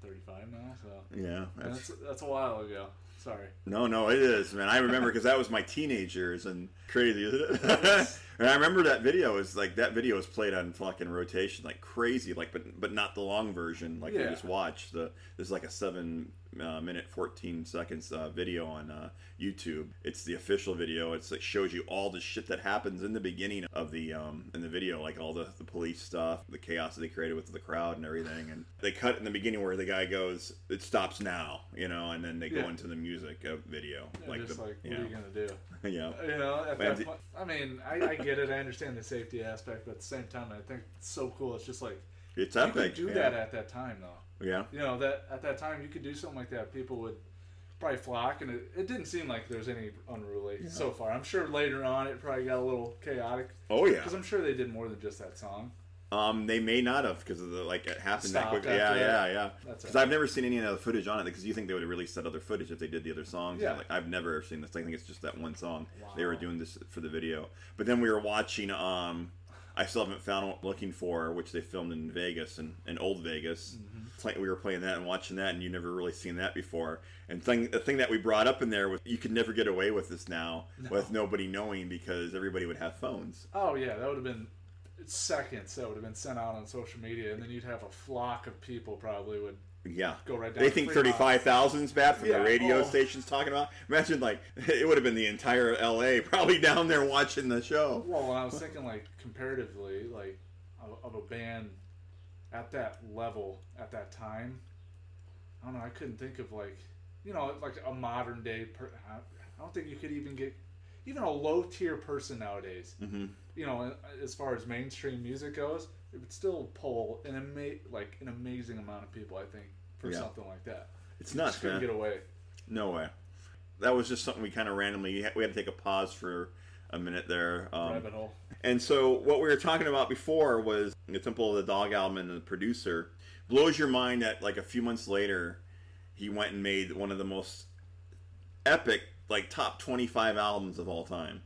35 now, so yeah. That's, that's that's a while ago. Sorry. No, no, it is, man. I remember because that was my teenage years and [LAUGHS] crazy, isn't [LAUGHS] it? and I remember that video is like that video was played on fucking rotation like crazy, like but but not the long version like we Yeah. just watched. The there's like a seven uh, minute fourteen seconds uh, video on uh, YouTube. It's the official video. It's it shows you all the shit that happens in the beginning of the um in the video, like all the the police stuff, the chaos that they created with the crowd and everything. And they cut in the beginning where the guy goes, "It stops now," you know, and then they go into the music uh, video, Yeah, like the like, what are you gonna do? [LAUGHS] yeah. You know, at that did- point, I mean, I, I get it. I understand the safety aspect, but at the same time, I think it's so cool. It's just like It's you epic. could do yeah. that at that time, though. Yeah. You know that at that time you could do something like that. People would probably flock, and it, it didn't seem like there was any unruly so far. I'm sure later on it probably got a little chaotic Oh yeah. because I'm sure they did more than just that song. Um, they may not have because of the like it happened that Stopped quickly. Yeah, yeah, that. yeah. Because it. I've never seen any other footage on it. Because you think they would have released that other footage if they did the other songs. Yeah. Like I've never seen this. I think it's just that one song. They were doing this for the video. But then we were watching. Um, I still haven't found what looking for, which they filmed in Vegas and in old Vegas. Mm-hmm. Play, we were playing that and watching that, and you never really seen that before. And thing, the thing that we brought up in there was you could never get away with this now with nobody knowing because everybody would have phones. Oh yeah, that would have been seconds. That would have been sent out on social media, and then you'd have a flock of people probably would Yeah. go right down. They think thirty-five thousand is bad for Yeah, the radio oh. stations talking about. Imagine like [LAUGHS] it would have been the entire L.A. probably down there watching the show. Well, I was thinking like comparatively, like of, of a band at that level at that time, I don't know. I couldn't think of like, you know, like a modern day. Per, I don't think you could even get even a low tier person nowadays. hmm You know, as far as mainstream music goes, it would still pull an ama- like an amazing amount of people. I think for Yeah. something like that. It's Just nuts, couldn't man. get away. No way. That was just something we kind of randomly we had to take a pause for a minute there. Um, Rabbit hole. And so what we were talking about before was the Temple of the Dog album and the producer blows your mind that like a few months later he went and made one of the most epic like top 25 albums of all time.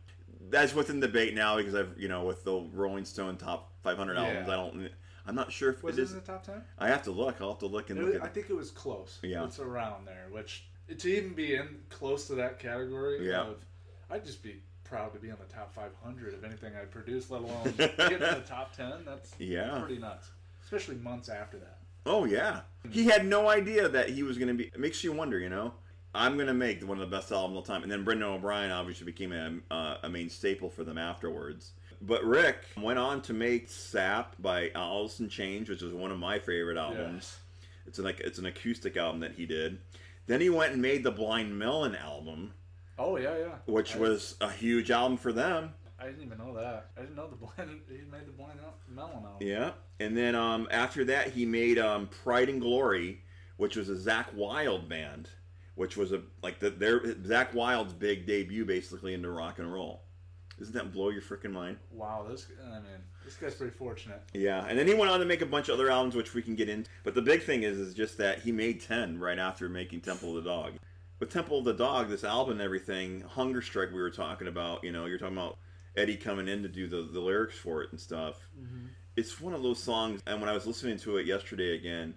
That's within debate now because I've you know with the Rolling Stone top 500 albums I don't I'm not sure if Was it it is in the top ten? I have to look I'll have to look and It look was- I think it was close. Yeah. it's around there. Which to even be in close to that category Yeah. of, I'd just be proud to be on the top 500 of anything I produce, let alone [LAUGHS] get in the top 10. That's Yeah. pretty nuts, especially months after that. Oh yeah, he had no idea that he was going to be. It makes you wonder, you know. I'm going to make one of the best albums of all time, and then Brendan O'Brien obviously became a, uh, a main staple for them afterwards. But Rick went on to make "Sap" by Alice in Chains, which is one of my favorite albums. It's an like it's an acoustic album that he did. Then he went and made the Blind Melon album, Oh yeah, yeah. which I, was a huge album for them. I didn't even know that. I didn't know the blind. [LAUGHS] He made the blind melon album. Yeah, and then um, after that, he made um, Pride and Glory, which was a Zakk Wylde band, which was a like the, their Zakk Wylde's big debut, basically into rock and roll. Doesn't that blow your freaking mind? Wow, this. I mean, this guy's pretty fortunate. Yeah, and then he went on to make a bunch of other albums, which we can get into. But the big thing is, is just that he made ten right after making Temple of the Dog. With Temple of the Dog, this album and everything, Hunger Strike, we were talking about. You know, you're talking about Eddie coming in to do the, the lyrics for it and stuff. It's one of those songs, and when I was listening to it yesterday again,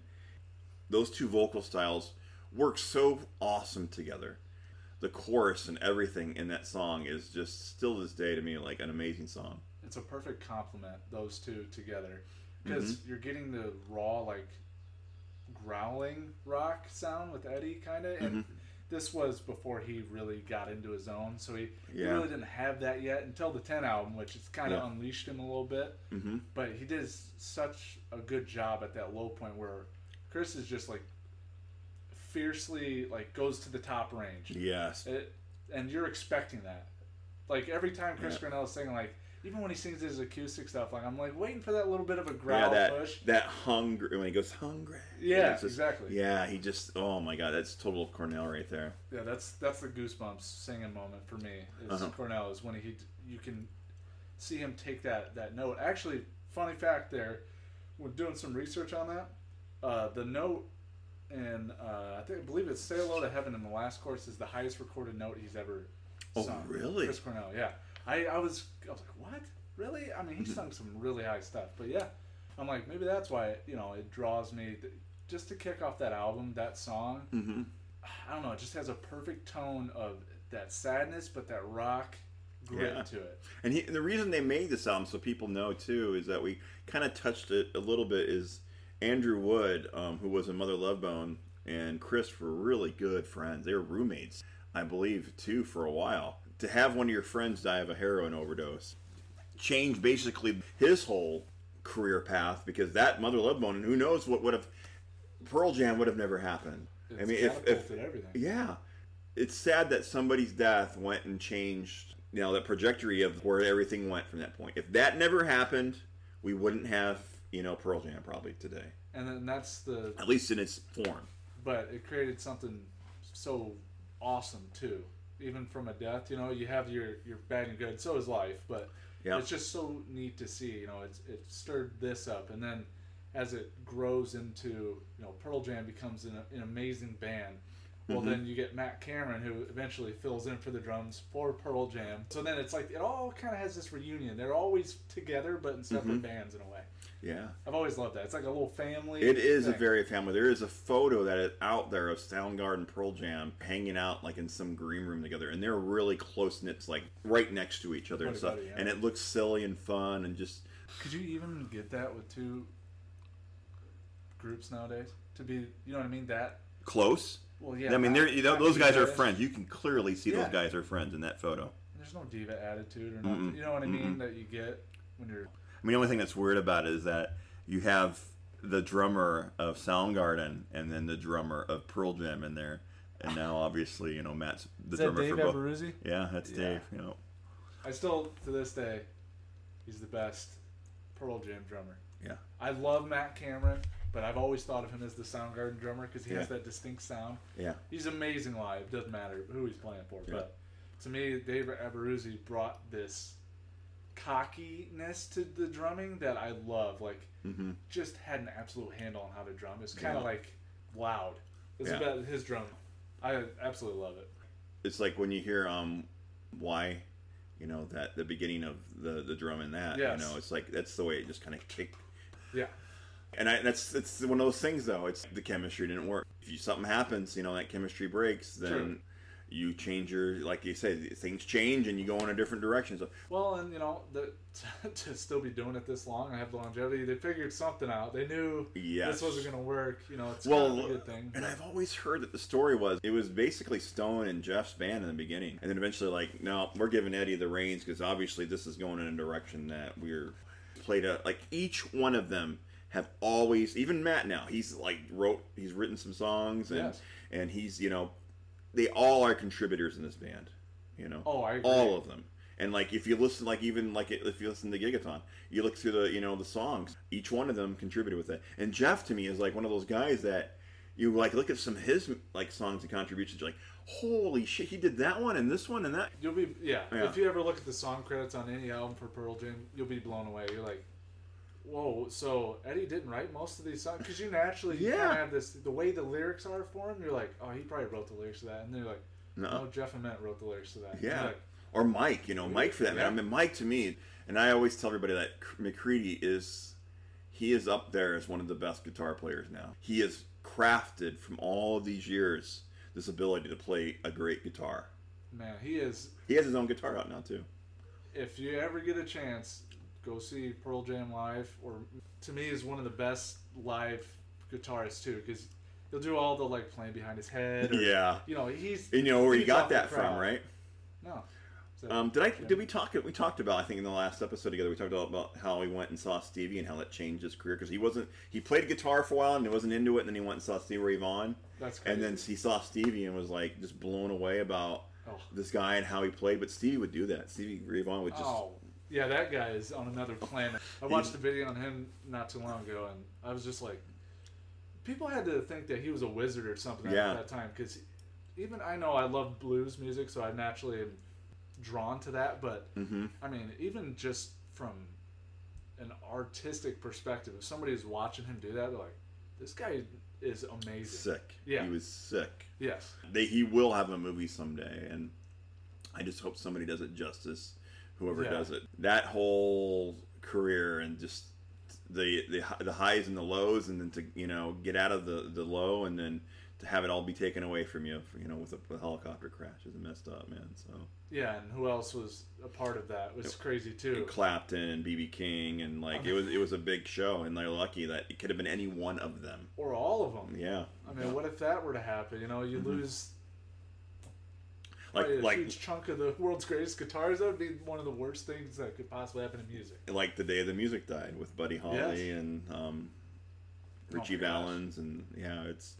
those two vocal styles work so awesome together. The chorus and everything in that song is just still to this day to me like an amazing song. It's a perfect compliment those two together because Mm-hmm. you're getting the raw like growling rock sound with Eddie kind of and Mm-hmm. This was before he really got into his own so he, he really didn't have that yet until the 10 album which has kind of Yeah. unleashed him a little bit hmm but he did such a good job at that low point where Chris is just like fiercely like goes to the top range Yes. it, and you're expecting that. Like every time Chris Yeah. Cornell is singing, like even when he sings his acoustic stuff, like I'm like waiting for that little bit of a growl Yeah, that push. that hungry when he goes hungry. Yeah, just- exactly. Yeah, he just oh my god, that's total Cornell right there. Yeah, that's that's the goosebumps singing moment for me. Is Uh-huh. Cornell is when he you can see him take that that note. Actually, funny fact there, when doing some research on that, uh, the note in uh, I think I believe it's "Say Hello to Heaven" in the last course is the highest recorded note he's ever Oh, sung. really? Chris Cornell, yeah. I, I was I was like, what? Really? I mean, he sung some really high stuff, but yeah, I'm like maybe that's why you know it draws me th- just to kick off that album, that song. Mm-hmm. I don't know. It just has a perfect tone of that sadness, but that rock grit Yeah. to it. And, he, and the reason they made this album, so people know too, is that we kind of touched it a little bit. Is Andrew Wood, um, who was in Mother Love Bone, and Chris were really good friends. They were roommates, I believe, too, for a while. To have one of your friends die of a heroin overdose changed basically his whole career path because that Mother Love Bone, and who knows what would have Pearl Jam would have never happened. I mean, if, if everything. yeah, it's sad that somebody's death went and changed, you know, the trajectory of where everything went from that point. If that never happened, we wouldn't have, you know, Pearl Jam probably today, And then that's the at least in its form. but it created something so awesome too. Even from a death, you know, you have your your bad and good. So is life, but Yeah. it's just so neat to see. You know, it's it stirred this up, and then as it grows into, you know, Pearl Jam becomes an, an amazing band. Well, Mm-hmm. then you get Matt Cameron, who eventually fills in for the drums for Pearl Jam. So then it's like it all kind of has this reunion. They're always together, but in separate Mm-hmm. bands in a way. Yeah. I've always loved that. It's like a little family. It is a very family. There is a photo that is out there of Soundgarden Pearl Jam hanging out like in some green room together, and they're really close knit, like right next to each other and stuff. buddy, yeah. And it looks silly and fun and just Could you even get that with two groups nowadays? To be, you know what I mean? That close. well, yeah. I mean, they're you know, those guys are friends. You can clearly see Yeah. those guys are friends in that photo. There's no diva attitude or nothing. Mm-mm. You know what I mean? That you get when you're. I mean, the only thing that's weird about it is that you have the drummer of Soundgarden and then the drummer of Pearl Jam in there, and now obviously you know Matt's the Is that drummer Dave for both. Abbruzzese? Yeah, that's Yeah. Dave. You know, I still, to this day, he's the best Pearl Jam drummer. yeah, I love Matt Cameron, but I've always thought of him as the Soundgarden drummer because he has that distinct sound. yeah, He's amazing live. Doesn't matter who he's playing for. Yeah. But to me, Dave Abbruzzese brought this cockiness to the drumming that I love. Like, hmm just had an absolute handle on how to drum. It's kind Yeah. of like loud. It's Yeah. about his drum. I absolutely love it. It's like when you hear um, why, you know that the beginning of the the drum in that. Yes. You know, it's like that's the way it just kind of kicked. Yeah. And I, that's it's one of those things though. It's the chemistry didn't work. If you, something happens, you know that chemistry breaks, then True. You change your like you say things change and you go in a different direction. So Well, and you know, the, [LAUGHS] to still be doing it this long, I have the longevity. They figured something out. They knew Yes. this wasn't going to work. You know, it's Well, kind of a good thing. And I've always heard that the story was it was basically Stone and Jeff's band in the beginning, and then eventually like, no, we're giving Eddie the reins because obviously this is going in a direction that we're played a like each one of them have always even Matt now he's like wrote he's written some songs and Yes. and he's you know they all are contributors in this band, you know Oh, I agree. all of them. And like if you listen, like even like if you listen to Gigaton, you look through the you know the songs. Each one of them contributed with it. And Jeff to me is like one of those guys that you like look at some of his like songs and contributions. You're like, holy shit, he did that one and this one and that. You'll be yeah, Yeah. If you ever look at the song credits on any album for Pearl Jam, you'll be blown away. You're like, whoa. So Eddie didn't write most of these songs because you naturally Yeah. kind of have this the way the lyrics are for him. You're like, oh, he probably wrote the lyrics to that, and then you're like, No. no, Jeff Matt wrote the lyrics to that. Yeah. like, Or Mike, you know, Mike for that Yeah. matter. I mean, Mike to me, and I always tell everybody that McCready is, he is up there as one of the best guitar players now. He has crafted from all of these years this ability to play a great guitar. man, he is. He has his own guitar out now too. If you ever get a chance, go see Pearl Jam live. Or to me, is one of the best live guitarists too, because he'll do all the like playing behind his head. Or, Yeah. You know, he's. And you know where you feeds got that from, right? No. So, Um, did I? Did we talk? We talked about. I think in the last episode together, we talked about, about how he went and saw Stevie and how that changed his career because he wasn't. He played guitar for a while and he wasn't into it, and then he went and saw Stevie Ray Vaughan, That's crazy. and then he saw Stevie and was like just blown away about Oh. this guy and how he played. But Stevie would do that. Stevie Ray Vaughan would just. Oh, yeah, that guy is on another planet. I watched a video on him not too long ago, and I was just like, people had to think that he was a wizard or something Yeah. at that time, because even I know I love blues music, so I naturally am drawn to that. But hmm I mean, even just from an artistic perspective, if somebody is watching him do that, they're like, this guy is amazing. Sick. Yeah. He was sick. Yes. They, he will have a movie someday, and I just hope somebody does it justice. Whoever Yeah. does it, that whole career and just the, the the highs and the lows, and then to you know get out of the the low and then to have it all be taken away from you, you know, with a, a helicopter crash is messed up, man. So Yeah, and who else was a part of that? It was crazy too. and Clapton and BB King and like oh, it was it was a big show, and they're lucky that it could have been any one of them. or all of them. Yeah, I mean, what if that were to happen? You know, you mm-hmm. lose like probably a like huge chunk of the world's greatest guitars. That would be one of the worst things that could possibly happen in music. like the day the music died with Buddy Holly Yes. and um, Oh Richie gosh. Valens, and yeah, it's.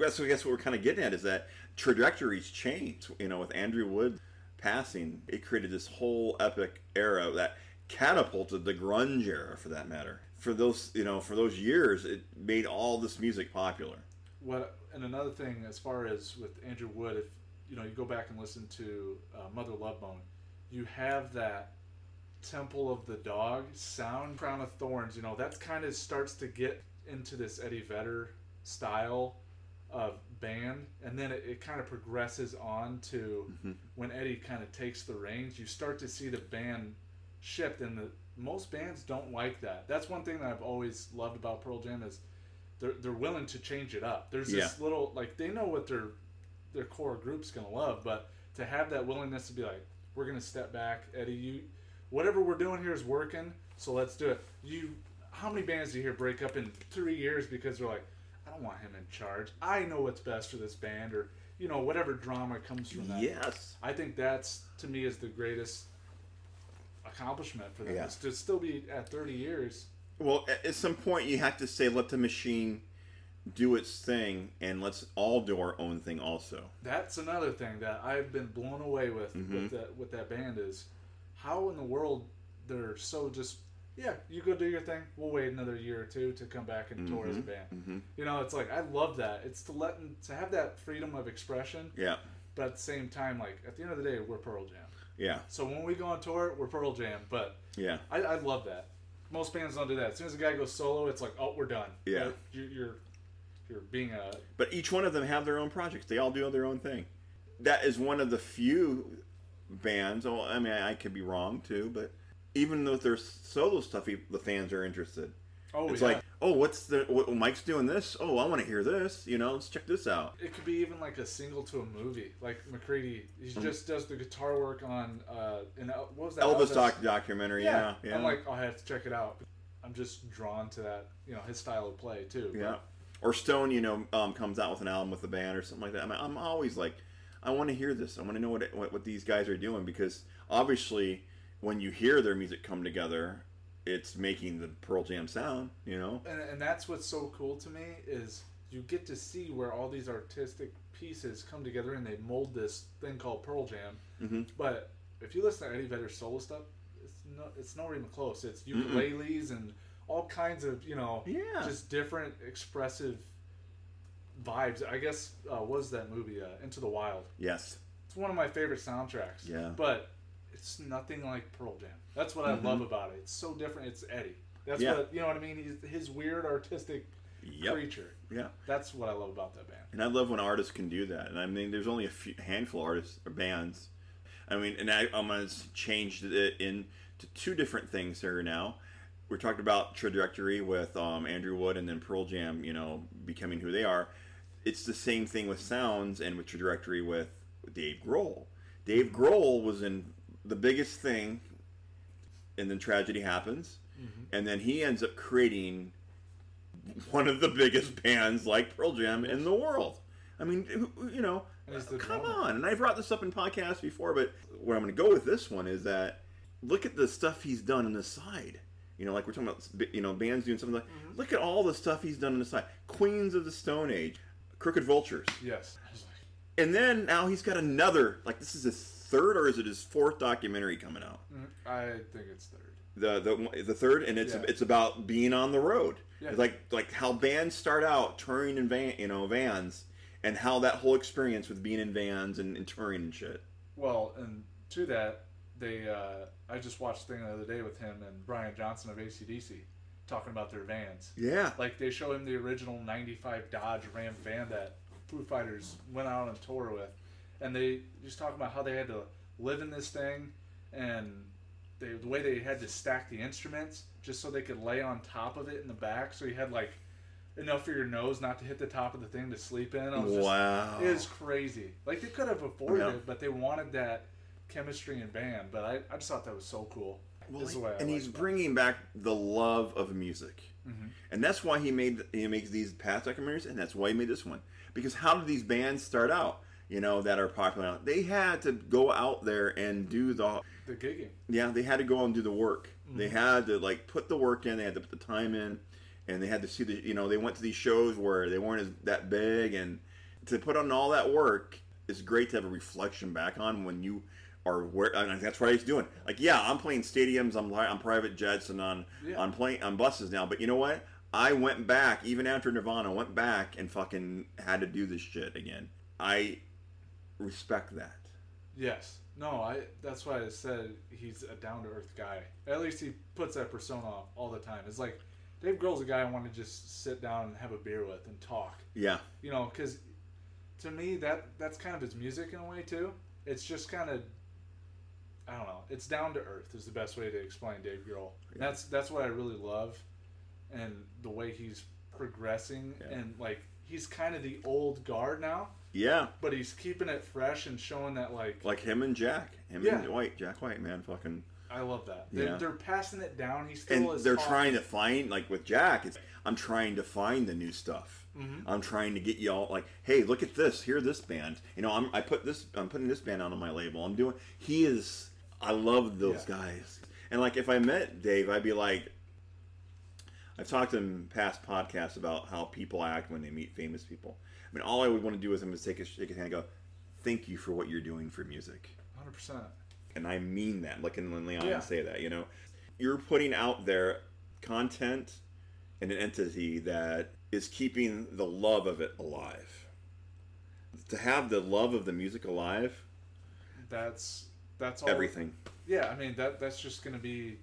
That's I guess what we're kind of getting at is that trajectories changed. You know, with Andrew Wood passing, it created this whole epic era that catapulted the grunge era, for that matter. For those, you know, for those years, it made all this music popular. What and another thing, as far as with Andrew Wood, if you know you go back and listen to uh, Mother Love Bone, you have that Temple of the Dog sound, Crown of Thorns. You know that kind of starts to get into this Eddie Vedder style of band, and then it, it kind of progresses on to when Eddie kind of takes the reins. You start to see the band shift, and the most bands don't like that. That's one thing that I've always loved about Pearl Jam is they're they're willing to change it up. There's this little like they know what their their core group's gonna love, but to have that willingness to be like, we're gonna step back, Eddie. You, whatever we're doing here is working, so let's do it. You, how many bands do you hear break up in three years because they're like, I don't want him in charge. I know what's best for this band, or you know whatever drama comes from that. Yes. I think that's to me is the greatest accomplishment for them. Yeah. Is to still be at 30 years. Well, at some point, you have to say, let the machine do its thing, and let's all do our own thing also. That's another thing that I've been blown away with Mm-hmm. with that with that band is how in the world they're so just yeah you go do your thing we'll wait another year or two to come back and tour Mm-hmm. as a band you know it's like I love that it's to let to have that freedom of expression Yeah. but at the same time like at the end of the day we're Pearl Jam Yeah. so when we go on tour we're Pearl Jam but Yeah. I, I love that most bands don't do that as soon as a guy goes solo it's like oh we're done Yeah. you're you're, you're being a But each one of them have their own projects. They all do their own thing. That is one of the few bands. Oh, I mean, I could be wrong too, but even though there's solo stuff, the fans are interested. oh It's yeah. like, oh, what's the? What, Mike's doing this. Oh, I want to hear this. You know, let's check this out. It could be even like a single to a movie. Like McCready, he just does the guitar work on uh, in El- what was that Elvis doc documentary. Yeah, Yeah, yeah, I'm like, oh, I have to check it out. I'm just drawn to that, you know, his style of play too. yeah. Or Stone, you know, um, comes out with an album with a band or something like that. I mean, I'm always like, I want to hear this. I want to know what, it, what what these guys are doing because obviously, when you hear their music come together, it's making the Pearl Jam sound. You know. and, and that's what's so cool to me is you get to see where all these artistic pieces come together and they mold this thing called Pearl Jam. Mm-hmm. But if you listen to Eddie Vedder's solo stuff, it's no, it's nowhere even close. It's ukuleles and all kinds of you know, Yeah. just different expressive vibes. I guess uh, was that movie uh, Into the Wild? Yes. It's one of my favorite soundtracks. Yeah. but it's nothing like Pearl Jam. That's what I love about it. It's so different. It's Eddie. That's Mm-hmm. Yeah. what you know what I mean. He's his weird artistic Yep. creature. Yeah. That's what I love about that band. And I love when artists can do that. And I mean, there's only a few, handful of artists or bands. I mean, and I almost changed it into two different things here now. We're talking about trajectory with um, Andrew Wood and then Pearl Jam, you know, becoming who they are. It's the same thing with sounds and with trajectory with Dave Grohl. Dave Grohl was in the biggest thing, and then tragedy happens, and then he ends up creating one of the biggest bands like Pearl Jam in the world. I mean, you know, And he's the come drummer. on. And I've brought this up in podcasts before, but where I'm going to go with this one is that look at the stuff he's done on the side. You know, like we're talking about, you know, bands doing something like, Mm-hmm. look at all the stuff he's done on the side. Queens of the Stone Age, Crooked Vultures. Yes. And then now he's got another, like, this is his third or is it his fourth documentary coming out? I think it's third. the the the third, and it's Yeah. it's about being on the road, Yeah. like like how bands start out touring in van, you know, vans, and how that whole experience with being in vans and, and touring and shit. Well, and to that, they uh, I just watched a thing the other day with him and Brian Johnson of ACDC talking about their vans. Yeah, Like they show him the original '95 Dodge Ram van that Foo Fighters went out on tour with, and they just talk about how they had to live in this thing, and they, the way they had to stack the instruments just so they could lay on top of it in the back. So you had like enough for your nose not to hit the top of the thing to sleep in. Was just, wow. It is crazy. Like they could have afforded Yeah. it, but they wanted that chemistry and band. But I, I just thought that was so cool. Well, Is the way I and like he's bringing back the love of music, Mhm. and that's why he made he makes these past documentaries, and that's why he made this one. Because how did these bands start out? You know that are popular. They had to go out there and do the the gigging. yeah. They had to go out and do the work. Mm-hmm. They had to like put the work in. They had to put the time in, and they had to see the you know they went to these shows where they weren't as that big, and to put on all that work is great to have a reflection back on when you are where and that's what he's doing. Like, yeah, I'm playing stadiums, I'm on private jets, and on Yeah. on plane on buses now. But you know what? I went back even after Nirvana, went back and fucking had to do this shit again. I respect that. Yes. No, I. That's why I said he's a down to earth guy. At least he puts that persona off all the time. It's like Dave Grohl's a guy I want to just sit down and have a beer with and talk. Yeah, You know, because to me that that's kind of his music in a way too. It's just kind of. I don't know. It's down to earth is the best way to explain Dave Grohl. That's that's what I really love, and the way he's progressing Yeah. and like he's kind of the old guard now, yeah. but he's keeping it fresh and showing that like Like him and Jack, him Yeah. and White, Jack White, man, fucking. I love that. They're, Yeah. they're passing it down. He still and they're trying to find like with Jack. It's I'm trying to find the new stuff. Mm-hmm. I'm trying to get y'all like, hey, look at this. Hear this band. You know, I'm I put this. I'm putting this band out on my label. I'm doing. He is. I love those Yeah. guys. And like, if I met Dave, I'd be like. I've talked in past podcasts about how people act when they meet famous people. I mean, all I would want to do with him is take a shake his hand, and go, "Thank you for what you're doing for music." Hundred percent. and I mean that. Like in Leon Yeah. say that, you know, you're putting out there content and an entity that is keeping the love of it alive. To have the love of the music alive, That's that's all. everything. Yeah, I mean that that's just going to be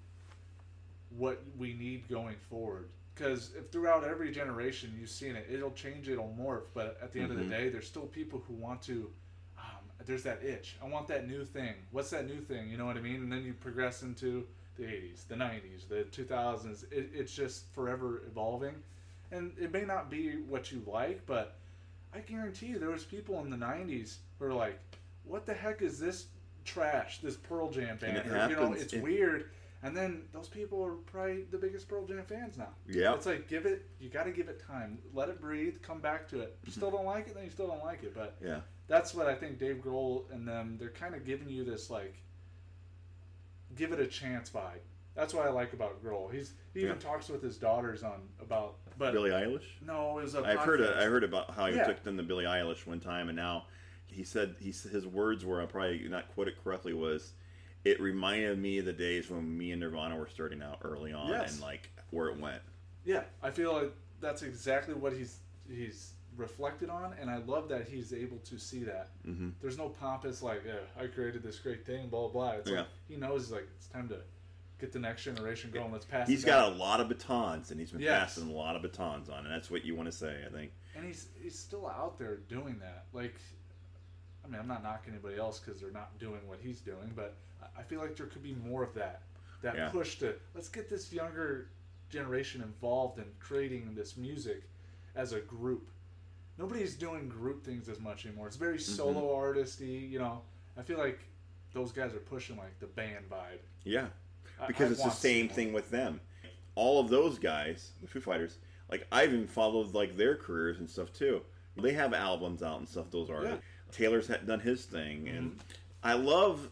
what we need going forward. Because if throughout every generation you've seen it, it'll change, it'll morph. But at the end of Mhm. the day, there's still people who want to. Um, there's that itch. I want that new thing. What's that new thing? You know what I mean? And then you progress into the 80s, the 90s, the 2000s. It, it's just forever evolving, and it may not be what you like, but I guarantee you there was people in the 90s who are like, "What the heck is this trash? This Pearl Jam band? Or, you know, it's It- weird." And then those people are probably the biggest Pearl Jam fans now. Yeah. It's like give it. You got to give it time. Let it breathe. Come back to it. You mm-hmm. still don't like it, then you still don't like it. But Yeah. that's what I think Dave Grohl and them. They're kind of giving you this like, give it a chance vibe. That's what I like about Grohl. He's he even Yeah. talks with his daughters on about. But Billie Eilish. no, it was a. I've heard podcast. I heard about how he Yeah. took them to Billie Eilish one time, and now he said he his words were I probably not quote it correctly was. It reminded me of the days when me and Nirvana were starting out early on, Yes. and like where it went. Yeah, I feel like that's exactly what he's he's reflected on, and I love that he's able to see that. hmm There's no pompous like, yeah, I created this great thing, blah blah. blah. It's Yeah. like he knows like it's time to get the next generation going. Let's pass. He's got a lot of batons, and he's been Yes. passing a lot of batons on, and that's what you want to say, I think. and he's he's still out there doing that. Like, I mean, I'm not knocking anybody else because they're not doing what he's doing, but I- I feel like there could be more of that. That Yeah. push to let's get this younger generation involved in creating this music as a group. Nobody's doing group things as much anymore. It's very Mm-hmm. solo artisty. You know, I feel like those guys are pushing like the band vibe. Yeah, because I it's the want to see same thing with them. All of those guys, the Foo Fighters, like I've even followed like their careers and stuff too. They have albums out and stuff. Those are Yeah. Taylor's done his thing, and Mm-hmm. I love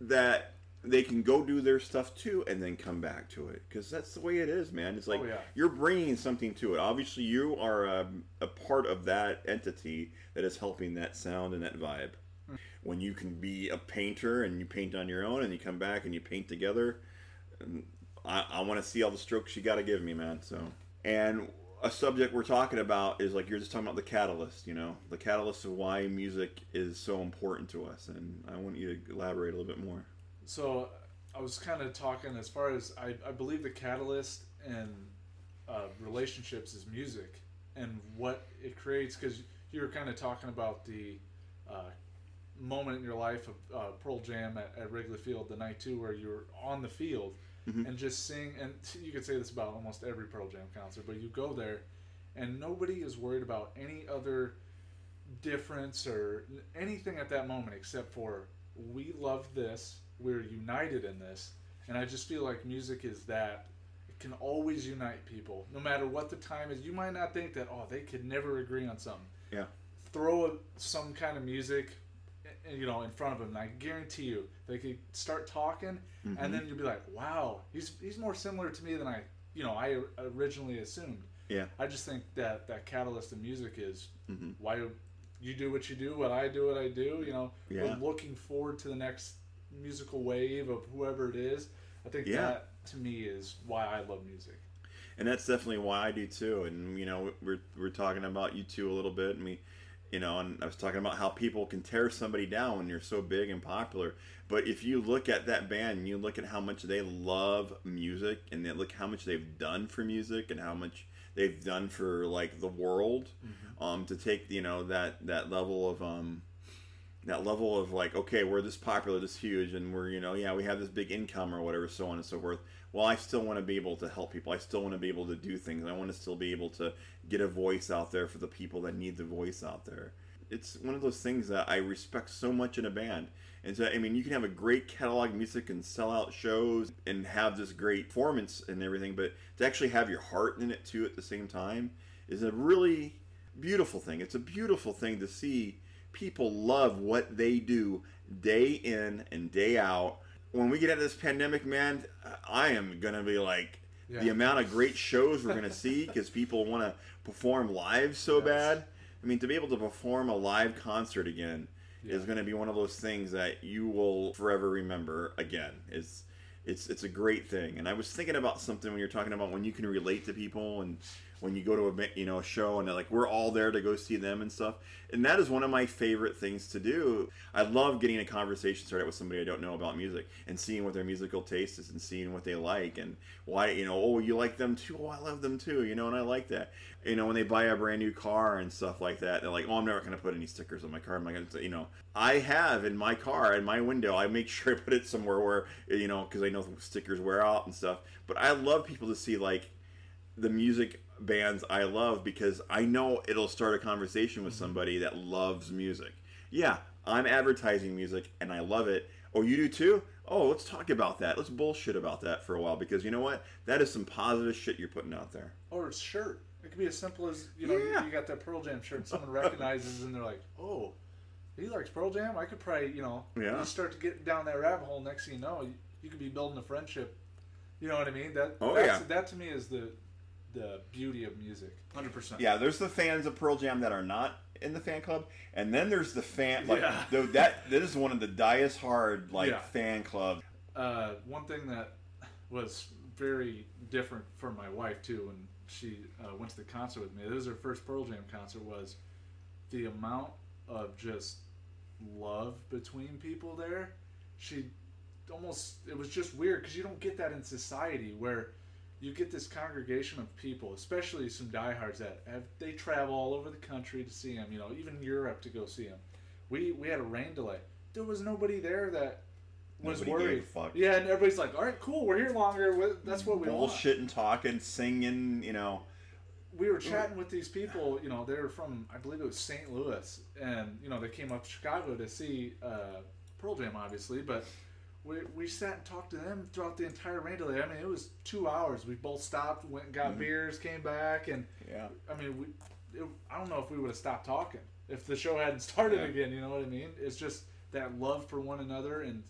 that they can go do their stuff too and then come back to it because that's the way it is, man. It's like Oh, yeah. you're bringing something to it. Obviously, you are a, a part of that entity that is helping that sound and that vibe. Hmm. When you can be a painter and you paint on your own and you come back and you paint together, and I, I want to see all the strokes you got to give me, man. So, and a subject we're talking about is like you're just talking about the catalyst, you know, the catalyst of why music is so important to us, and I want you to elaborate a little bit more. So I was kind of talking as far as I, I believe the catalyst and uh, relationships is music and what it creates because you were kind of talking about the uh, moment in your life of uh, Pearl Jam at, at Wrigley Field the night two where you were on the field Mm-hmm. and just sing and you could say this about almost every Pearl Jam concert but you go there and nobody is worried about any other difference or anything at that moment except for we love this, we're united in this, and I just feel like music is that it can always unite people, no matter what the time is. You might not think that oh they could never agree on something. Yeah. Throw a, some kind of music, you know, in front of them. And I guarantee you they could start talking, Mm-hmm. and then you'll be like, wow, he's he's more similar to me than I you know I originally assumed. Yeah. I just think that that catalyst in music is Mhm. why you do what you do, what I do, what I do. You know, Yeah. we're looking forward to the next musical wave of whoever it is. I think Yeah. that to me is why I love music. and that's definitely why I do too. And you know, we're we're talking about U2 a little bit, and we, you know, and I was talking about how people can tear somebody down when you're so big and popular. But if you look at that band, and you look at how much they love music, and they look how much they've done for music, and how much they've done for like the world, um, to take you know that that level of um, that level of like, okay, we're this popular, this huge, and we're, you know, yeah, we have this big income or whatever, so on and so forth. Well, I still want to be able to help people. I still want to be able to do things. I want to still be able to get a voice out there for the people that need the voice out there. It's one of those things that I respect so much in a band. And so, I mean, you can have a great catalog music and sell out shows and have this great performance and everything, but to actually have your heart in it too at the same time is a really beautiful thing. It's a beautiful thing to see people love what they do day in and day out. When we get out of this pandemic, man, I am gonna be like the amount of great shows we're gonna see because people want to perform live so Yes. bad. I mean, to be able to perform a live concert again is going to be one of those things that you will forever remember again. It's it's it's a great thing. And I was thinking about something when you're talking about when you can relate to people and when you go to a you know a show and like we're all there to go see them and stuff. And that is one of my favorite things to do. I love getting a conversation started with somebody I don't know about music and seeing what their musical taste is and seeing what they like and why you know oh you like them too? Oh I love them too you know and I like that. You know when they buy a brand new car and stuff like that they're like oh I'm never going to put any stickers on my car. I'm not going to you know. I have in my car in my window I make [LAUGHS] sure I put it somewhere where you know because I know stickers wear out and stuff. But I love people to see like the music bands I love because I know it'll start a conversation with mm-hmm. somebody that loves music. Yeah, I'm advertising music and I love it. Oh, you do too? Oh, let's talk about that. Let's bullshit about that for a while because you know what? That is some positive shit you're putting out there. Or a shirt. It could be as simple as you know Yeah. you, got that Pearl Jam shirt and someone recognizes and they're like, oh, he likes Pearl Jam. I could probably you know Yeah. you start to get down that rabbit hole. Next thing you know, you, you could be building a friendship. You know what I mean? That Oh, that's, yeah. that to me is the the beauty of music. Hundred percent. Yeah, there's the fans of Pearl Jam that are not in the fan club, and then there's the fan like Yeah. though that that is one of the diest hard like Yeah. fan club. Uh, one thing that was very different for my wife too when she uh, went to the concert with me. This was her first Pearl Jam concert. Was the amount of just love between people there? She almost it was just weird because you don't get that in society where you get this congregation of people, especially some diehards that have they travel all over the country to see him. You know, even Europe to go see him. We we had a rain delay. There was nobody there that was Nobody worried. Yeah, and everybody's like, "All right, cool, we're here longer. That's what we want." Bullshitting, talking, singing, you know. we were chatting with these people. You know, they were from I believe it was St. Louis, and you know they came up to Chicago to see uh, Pearl Jam, obviously. But we, we sat and talked to them throughout the entire rain delay. I mean, it was two hours. We both stopped, went and got beers, came back, and Yeah. I mean, we it, I don't know if we would have stopped talking if the show hadn't started Yeah. again. You know what I mean? It's just that love for one another, and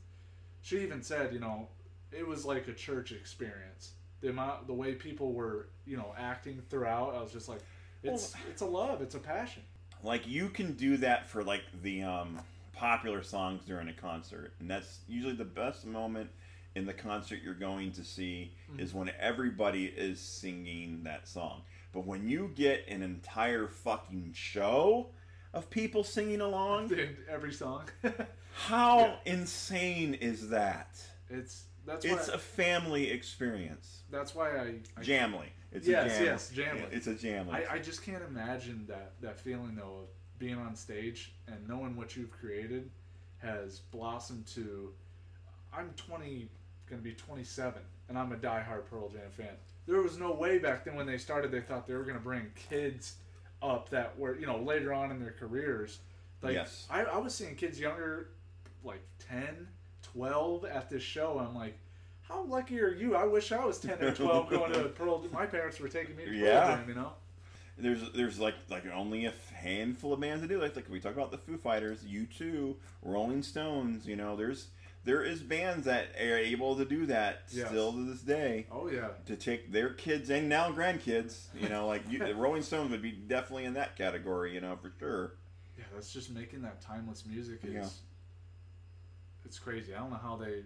she even said, you know, it was like a church experience. The amount, the way people were, you know, acting throughout, I was just like, it's it's a love, it's a passion. like you can do that for like the um, popular songs during a concert and that's usually the best moment in the concert you're going to see mm-hmm. is when everybody is singing that song. But when you get an entire fucking show of people singing along [LAUGHS] Every song, [LAUGHS] how Yeah. insane is that? It's that's it's why a family experience. That's why I, I jamly it's Yes, a jam. yes, jamly. it's a jamly I, I just can't imagine that that feeling though of being on stage and knowing what you've created has blossomed to. I'm 20, going to be 27, and I'm a diehard Pearl Jam fan. There was no way back then when they started they thought they were going to bring kids up that were you know later on in their careers. Like Yes. I, I was seeing kids younger, like 10, 12 at this show. I'm like. How lucky are you? I wish I was ten or twelve [LAUGHS] going to Pearl. My parents were taking me to Pearl Yeah. Jam, you know. There's there's like like only a handful of bands that do like like we talk about the Foo Fighters, U2, Rolling Stones. You know, there's there is bands that are able to do that Yes. still to this day. Oh yeah, To take their kids and now grandkids, you know, like you, the [LAUGHS] Rolling Stones would be definitely in that category, you know, for sure. yeah. That's just making that timeless music is. Yeah. It's crazy. I don't know how they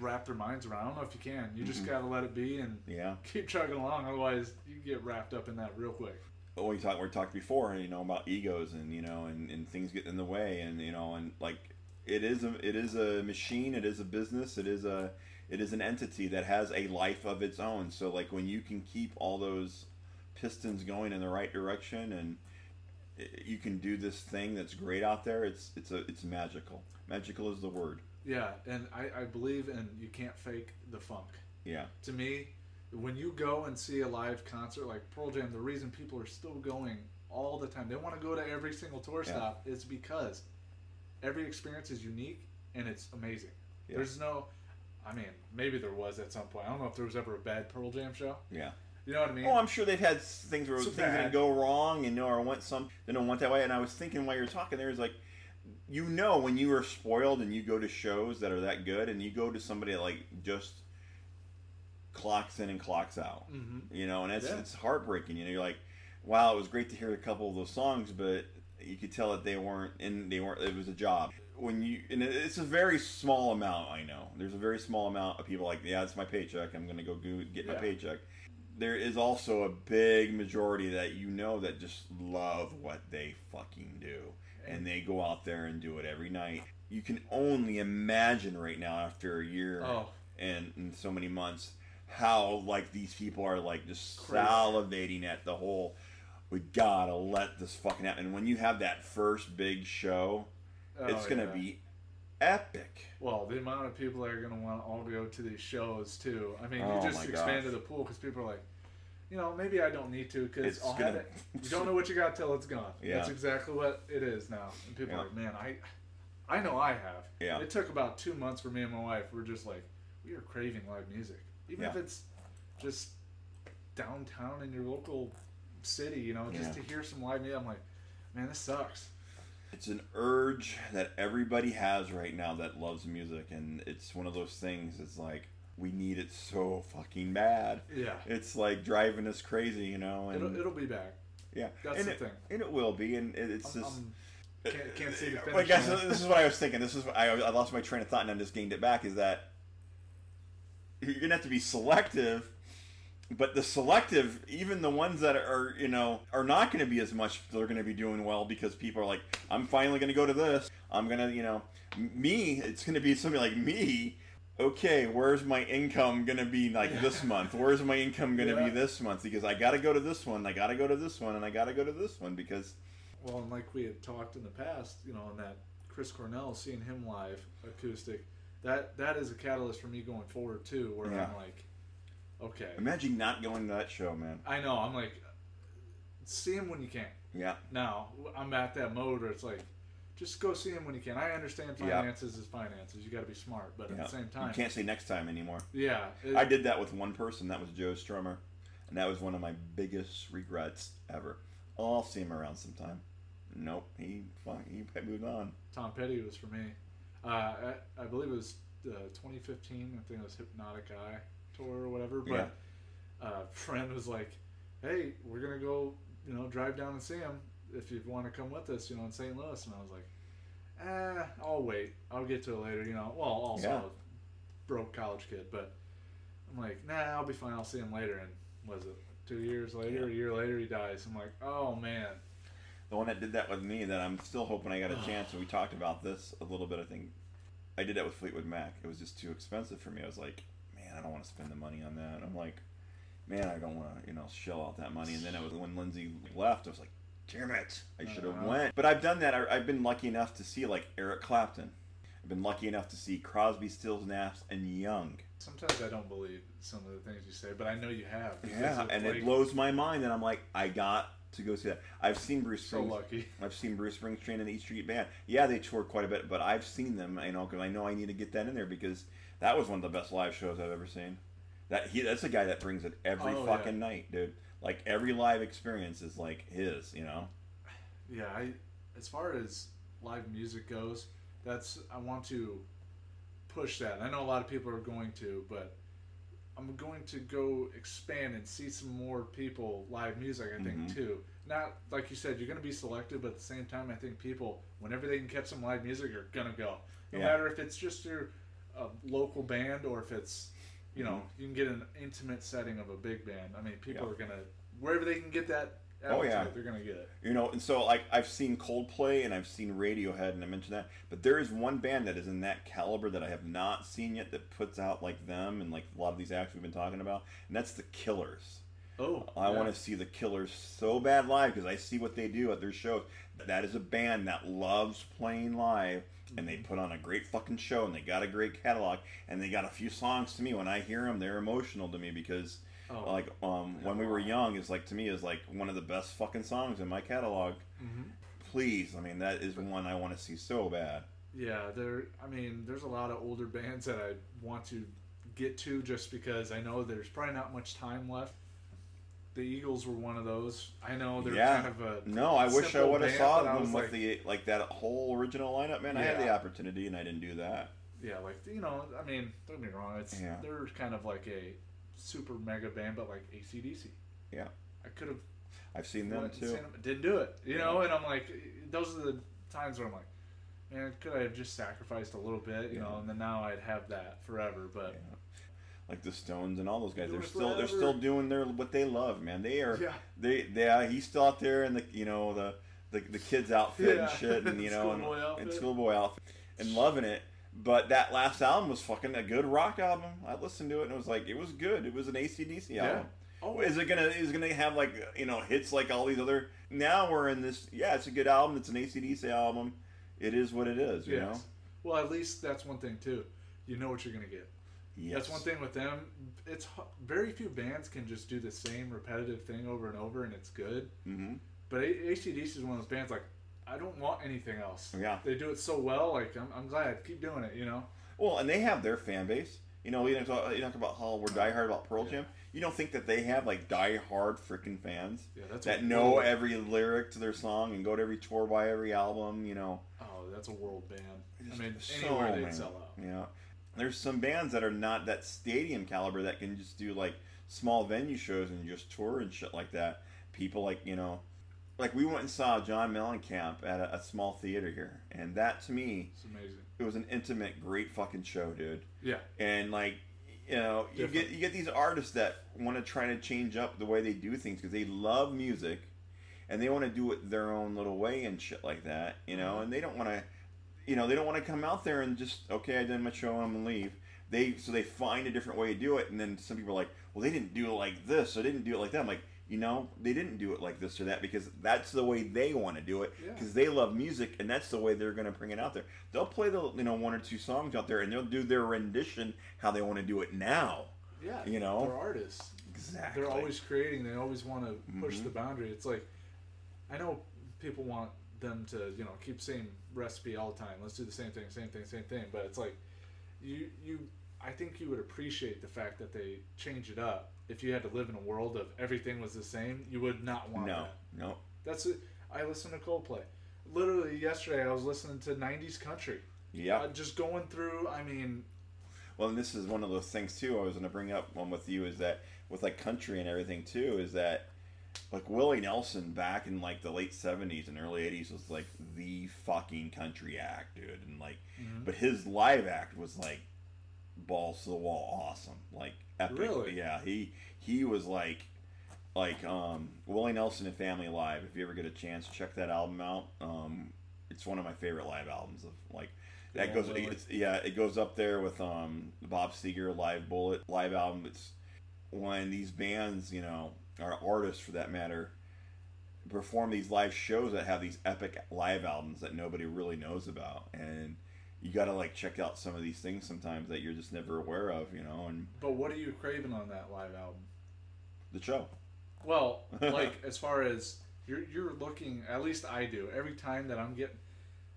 wrap their minds around. I don't know if you can. You just Mhm. gotta let it be and Yeah. keep chugging along. Otherwise, you get wrapped up in that real quick. But we talked we talked before, you know, about egos and you know, and, and things get in the way, and you know, and like it is a it is a machine, it is a business, it is a it is an entity that has a life of its own. So like when you can keep all those pistons going in the right direction, and you can do this thing that's great out there, it's it's a it's magical. Magical is the word. Yeah, and I, I believe in you can't fake the funk. Yeah. To me, when you go and see a live concert like Pearl Jam, the reason people are still going all the time, they want to go to every single tour Yeah. stop, is because every experience is unique and it's amazing. Yeah. There's no, I mean, maybe there was at some point. I don't know if there was ever a bad Pearl Jam show. Yeah. You know what I mean? Oh, I'm sure they've had things where So things bad. didn't go wrong, and you know, or went some they don't want that way. And I was thinking while you were talking, there was like, you know, when you are spoiled and you go to shows that are that good, and you go to somebody that like just clocks in and clocks out, hmm you know, and it's Yeah. it's heartbreaking. You know, you're like, wow, it was great to hear a couple of those songs, but you could tell that they weren't in they weren't it was a job when you and it's a very small amount i know there's a very small amount of people like yeah it's my paycheck i'm gonna go go get my Yeah. paycheck there is also a big majority that you know that just love what they fucking do and they go out there and do it every night you can only imagine right now after a year Oh, and, and so many months how like these people are like just Crazy. salivating at the whole we gotta let this fucking happen and when you have that first big show oh, it's oh, gonna yeah. be epic Well, the amount of people that are to want to all go to these shows too. I mean, Oh, you just expanded gosh. the pool because people are like, you know, maybe I don't need to because I'll have it. You don't know what you got till it's gone. Yeah. That's exactly what it is now. And people Yeah. are like, man, I, I know I have. Yeah. It took about two months for me and my wife. We're just like, we are craving live music, even if it's just downtown in your local city. You know, just Yeah. to hear some live music. I'm like, man, this sucks. it's an urge that everybody has right now that loves music and it's one of those things it's like we need it so fucking bad Yeah. it's like driving us crazy you know and It'll, it'll be back. yeah that's and the it, thing. and it will be and it, it's I'm- just I'm- can't, can't see the uh, finish. Well, guys, line. this is what I was thinking. This is I, I lost my train of thought and I just gained it back. Is that you're gonna have to be selective, but the selective, even the ones that are you know are not going to be as much. They're going to be doing well because people are like, I'm finally going to go to this. I'm gonna you know me. It's going to be somebody like me. Okay, where's my income gonna be like this month? Where's my income gonna Yeah. be this month? Because I gotta go to this one, I gotta go to this one, and I gotta go to this one because Well, and like we had talked in the past, you know, on that Chris Cornell, seeing him live acoustic, that that is a catalyst for me going forward too. Where Yeah. I'm like, okay, imagine not going to that show, man. I know, I'm like, see him when you can. Yeah. Now I'm at that mode where it's like, just go see him when you can. I understand Yeah. finances is finances. You got to be smart, but at the same time, You can't say next time anymore. yeah, it- I did that with one person. That was Joe Strummer, and that was one of my biggest regrets ever. I'll see him around sometime. Nope, he he moved on. Tom Petty was for me. Uh, I, I believe it was uh, 2015. I think it was Hypnotic Eye tour or whatever. But uh, friend was like, "Hey, we're gonna go, you know, drive down and see him if you want to come with us, you know, in St. Louis." And I was like, "Eh, I'll wait. I'll get to it later." You know, well, also Yeah. a broke college kid, but I'm like, "Nah, I'll be fine. I'll see him later." And was it two years later? Yeah. A year later, he dies. I'm like, "Oh man." The one that did that with me, that I'm still hoping I got a chance. And we talked about this a little bit. I think I did that with Fleetwood Mac. It was just too expensive for me. I was like, man, I don't want to spend the money on that. I'm like, man, I don't want to, you know, shell out that money. And then it was when Lindsey left. I was like, damn it, I should have Uh-huh. went. But I've done that. I, I've been lucky enough to see like Eric Clapton. I've been lucky enough to see Crosby, Stills, Nash, and Young. Sometimes I don't believe some of the things you say, but I know you have. Yeah, and like, it blows my mind, and I'm like, I got to go see that. I've seen Bruce So Springs- lucky. [LAUGHS] I've seen Bruce Springsteen and the East Street Band. Yeah, they toured quite a bit, but I've seen them, you know, because I know I need to get that in there because that was one of the best live shows I've ever seen. That he, that's a guy that brings it every Oh, fucking yeah. night, dude. Like every live experience is like his, you know. Yeah, I as far as live music goes, that's I want to push that. I know a lot of people are going to, but I'm going to go expand and see some more people live music. I think Mhm. too. Not like you said, you're going to be selective, but at the same time, I think people, whenever they can catch some live music, are gonna go. No Yeah. matter if it's just your a local band or if it's, you know, you can get an intimate setting of a big band. I mean, people Yeah. are gonna wherever they can get that. Oh, yeah. they're gonna get it. You know, and so like I've seen Coldplay and I've seen Radiohead, and I mentioned that, but there is one band that is in that caliber that I have not seen yet that puts out like them and like a lot of these acts we've been talking about, and that's the Killers. Oh, I yeah. want to see the Killers so bad live because I see what they do at their shows. That is a band that loves playing live, and they put on a great fucking show, and they got a great catalog, and they got a few songs to me. When I hear them, they're emotional to me because, Oh. like, um, when we were young is like to me is like one of the best fucking songs in my catalog. Mhm. Please, I mean that is one I want to see so bad. Yeah, there. I mean, there's a lot of older bands that I want to get to just because I know there's probably not much time left. The Eagles were one of those. I know they're Yeah. kind of a No, I wish I would have saw them with like- the like that whole original lineup. Man, I had the opportunity and I didn't do that. yeah, like you know. I mean, don't get me wrong. It's Yeah. they're kind of like a super mega band, but like ACDC. Yeah. I could have I've seen them too. seen them, didn't do it. You know, and I'm like, those are the times where I'm like, man, could I have just sacrificed a little bit? You know, and then now I'd have that forever. But Yeah. Like the Stones and all those guys, Do they're still they're still doing their what they love, man. They are Yeah. they they uh, he's still out there in the you know the the, the kids outfit Yeah. and shit and [LAUGHS] you know and, Schoolboy and outfit. schoolboy outfit and loving it. But that last album was fucking a good rock album. I listened to it and it was like it was good. It was an ACDC Yeah. album. Oh, Is it gonna is it gonna have like you know hits like all these other? Now we're in this. Yeah, it's a good album. It's an ACDC album. It is what it is. You know. Well, at least that's one thing too. You know what you're gonna get. Yes. That's one thing with them. It's very few bands can just do the same repetitive thing over and over, and it's good. Mm-hmm. But ACDC is one of those bands like I don't want anything else. Yeah. They do it so well. Like I'm, I'm glad. Keep doing it. You know. Well, and they have their fan base. You know, you talk, you talk about how we're diehard about Pearl Jam. You don't think that they have like diehard freaking fans Yeah, that's that know world- every lyric to their song and go to every tour, buy every album. You know, Oh, that's a world band. I mean, So anywhere they'd sell out. Yeah. There's some bands that are not that stadium caliber that can just do like small venue shows and just tour and shit like that. People like, you know, like we went and saw John Mellencamp at a, a small theater here. And that to me, It's amazing. it was an intimate, great fucking show, dude. Yeah. And like, you know, you get you get these artists that want to try to change up the way they do things because they love music, and they want to do it their own little way and shit like that, you know. Mhm. And they don't want to, you know, they don't want to come out there and just okay, I did my show, I'm gonna leave. They so they find a different way to do it, and then some people are like, well, they didn't do it like this, or they didn't do it like that. I'm like, you know, they didn't do it like this or that because that's the way they want to do it Yeah. because they love music and that's the way they're going to bring it out there. They'll play the you know one or two songs out there and they'll do their rendition how they want to do it now. Yeah. You know? they're artists. Exactly. They're always creating. They always want to push Mhm. the boundary. It's like I know people want them to you know keep same recipe all the time. Let's do the same thing, same thing, same thing. But it's like you you. I think you would appreciate the fact that they change it up. If you had to live in a world of everything was the same, you would not want no, that. no. That's it. I listen to Coldplay. Literally yesterday, I was listening to '90s country. Yeah. Uh, just going through. I mean, Well, and this is one of those things too. I was going to bring up one with you is that with like country and everything too is that like Willie Nelson back in like the late seventies and early eighties was like the fucking country act, dude, and like, Mhm. but his live act was like balls to the wall, awesome, like epic. Really? Yeah, he he was like like um Willie Nelson and Family Live. If you ever get a chance, check that album out. Um, it's one of my favorite live albums of like that Yeah, goes yeah it goes up there with um Bob Seger live bullet live album it's when these bands you know or artists for that matter perform these live shows that have these epic live albums that nobody really knows about and you got to like check out some of these things sometimes that you're just never aware of, you know. And But what are you craving on that live album? the show. Well, [LAUGHS] like as far as you're you're looking, at least I do. Every time that I'm getting,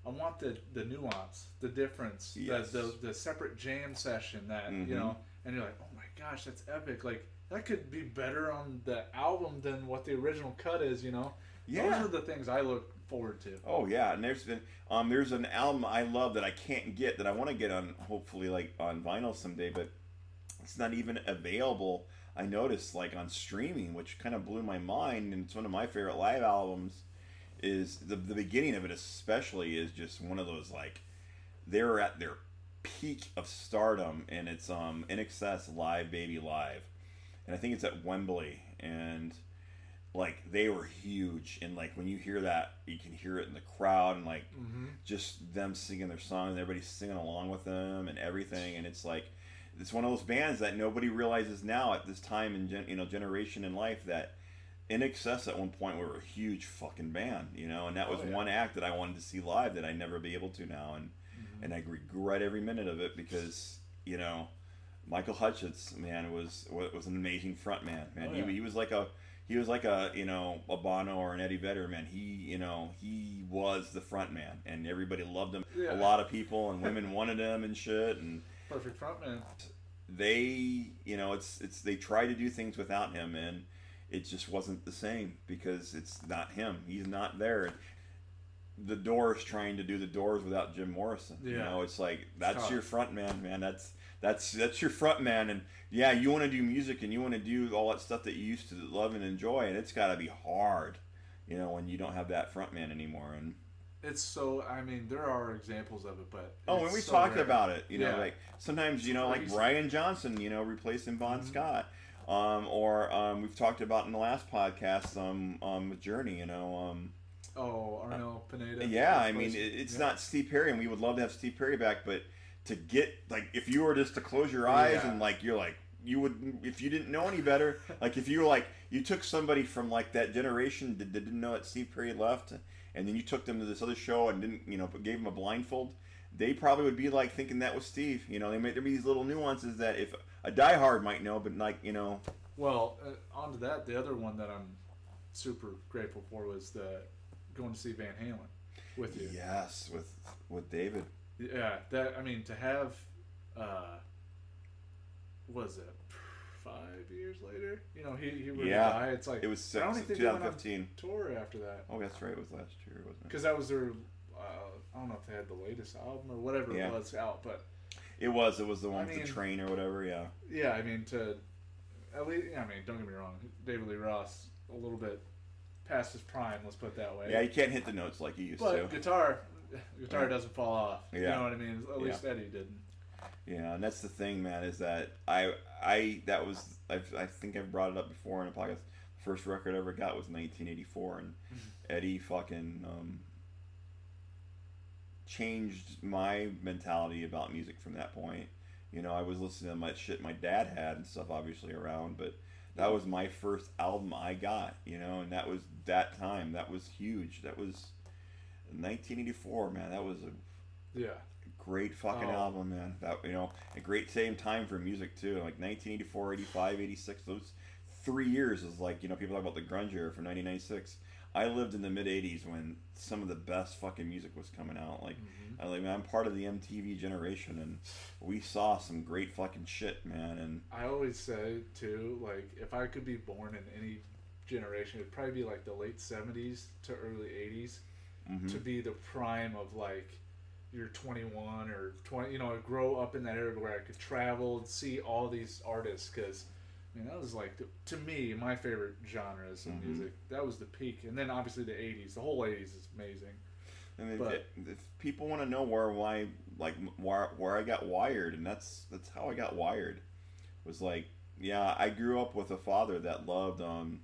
I want the the nuance, the difference, Yes. the, the the separate jam session that Mhm. you know, and you're like, oh my gosh, that's epic. Like that could be better on the album than what the original cut is. You know, Yeah. those are the things I look forward to. Oh yeah, and there's been um there's an album I love that I can't get that I want to get on hopefully like on vinyl someday, but it's not even available. I noticed like on streaming, which kind of blew my mind, and it's one of my favorite live albums. Is the the beginning of it especially is just one of those like they're at their peak of stardom, and it's um INXS live baby live, and I think it's at Wembley, and like they were huge and like when you hear that you can hear it in the crowd and like Mm-hmm. just them singing their songs and everybody's singing along with them and everything and it's like it's one of those bands that nobody realizes now at this time in gen, you know generation in life that INXS at one point we were a huge fucking band you know and that was Oh, yeah. one act that i wanted to see live that i never be able to now and and i regret every minute of it because you know Michael Hutchence man was was an amazing front man man Oh, he, yeah. he was like a he was like a you know a Bono or an Eddie Vedder man. He you know he was the front man, and everybody loved him. Yeah. A lot of people and women wanted him and shit. And Perfect frontman. they you know it's it's they try to do things without him, and it just wasn't the same because it's not him. He's not there. The Doors trying to do the Doors without Jim Morrison. Yeah. You know, it's like that's tough. your front man, man. That's that's that's your front man, and yeah, you want to do music and you want to do all that stuff that you used to love and enjoy, and it's got to be hard, you know, when you don't have that front man anymore. And It's so. I mean, there are examples of it, but oh, when we so talked rare. about it, you know, Yeah. like sometimes you know, like Brian Johnson, you know, replacing Bon Mhm. Scott. Um, or um, we've talked about in the last podcast, um, um, Journey, you know, um, Oh, Arnel Pineda. Yeah, I mean, it, it's yeah. not Steve Perry, and we would love to have Steve Perry back, but to get like, if you were just to close your eyes Yeah. and like, you're like, you would, if you didn't know any better, [LAUGHS] like if you were like, you took somebody from like that generation that, that didn't know that Steve Perry left, and then you took them to this other show and didn't, you know, gave them a blindfold, they probably would be like thinking that was Steve. You know, they might there be these little nuances that if a diehard might know, but like, you know, Well, uh, on to that, the other one that I'm super grateful for was the going to see Van Halen with you. yes, with with David. Yeah, that I mean to have, uh, was it five years later? You know, he he really Yeah. died. It's like It was I don't six, think they went on 2015. tour after that Oh, that's right, it was last year, wasn't it? because that was their. Uh, I don't know if they had the latest album or whatever Yeah. it was out, but It was. It was the one I with mean- the train or whatever. Yeah. yeah, I mean to at least I mean don't get me wrong, David Lee Roth a little bit past his prime. Let's put it that way. Yeah, you can't hit the notes like you used But to. guitar, [LAUGHS] guitar Yeah. doesn't fall off. You know what I mean? At least Eddie didn't. Yeah, and that's the thing, man. Is that I I that was I, I think I've brought it up before in a podcast. First record I ever got was 1984, and Mm-hmm. Eddie fucking um, changed my mentality about music from that point. You know, I was listening to my shit my dad had and stuff, obviously around, but that was my first album I got. You know, and that was that time. That was huge. That was 1984, man. That was a Yeah. great fucking Oh. album man that you know a great same time for music too like 1984 85 86 those three years is like you know people talk about the grunge era from 1996 i lived in the mid 80s when some of the best fucking music was coming out like Mm-hmm. I, like i'm part of the mtv generation and we saw some great fucking shit man and I always say too, like if I could be born in any generation, it'd probably be like the late seventies to early 80s mhm. to be the prime of like you're 21 or 20. You know, grow up in that area where I could travel and see all these artists because. I mean, that was like the, to me my favorite genres of Mhm. music. That was the peak, and then obviously the '80s. The whole '80s is amazing. And if, But- if people want to know where why like where where I got wired, and that's that's how I got wired, was like yeah I grew up with a father that loved um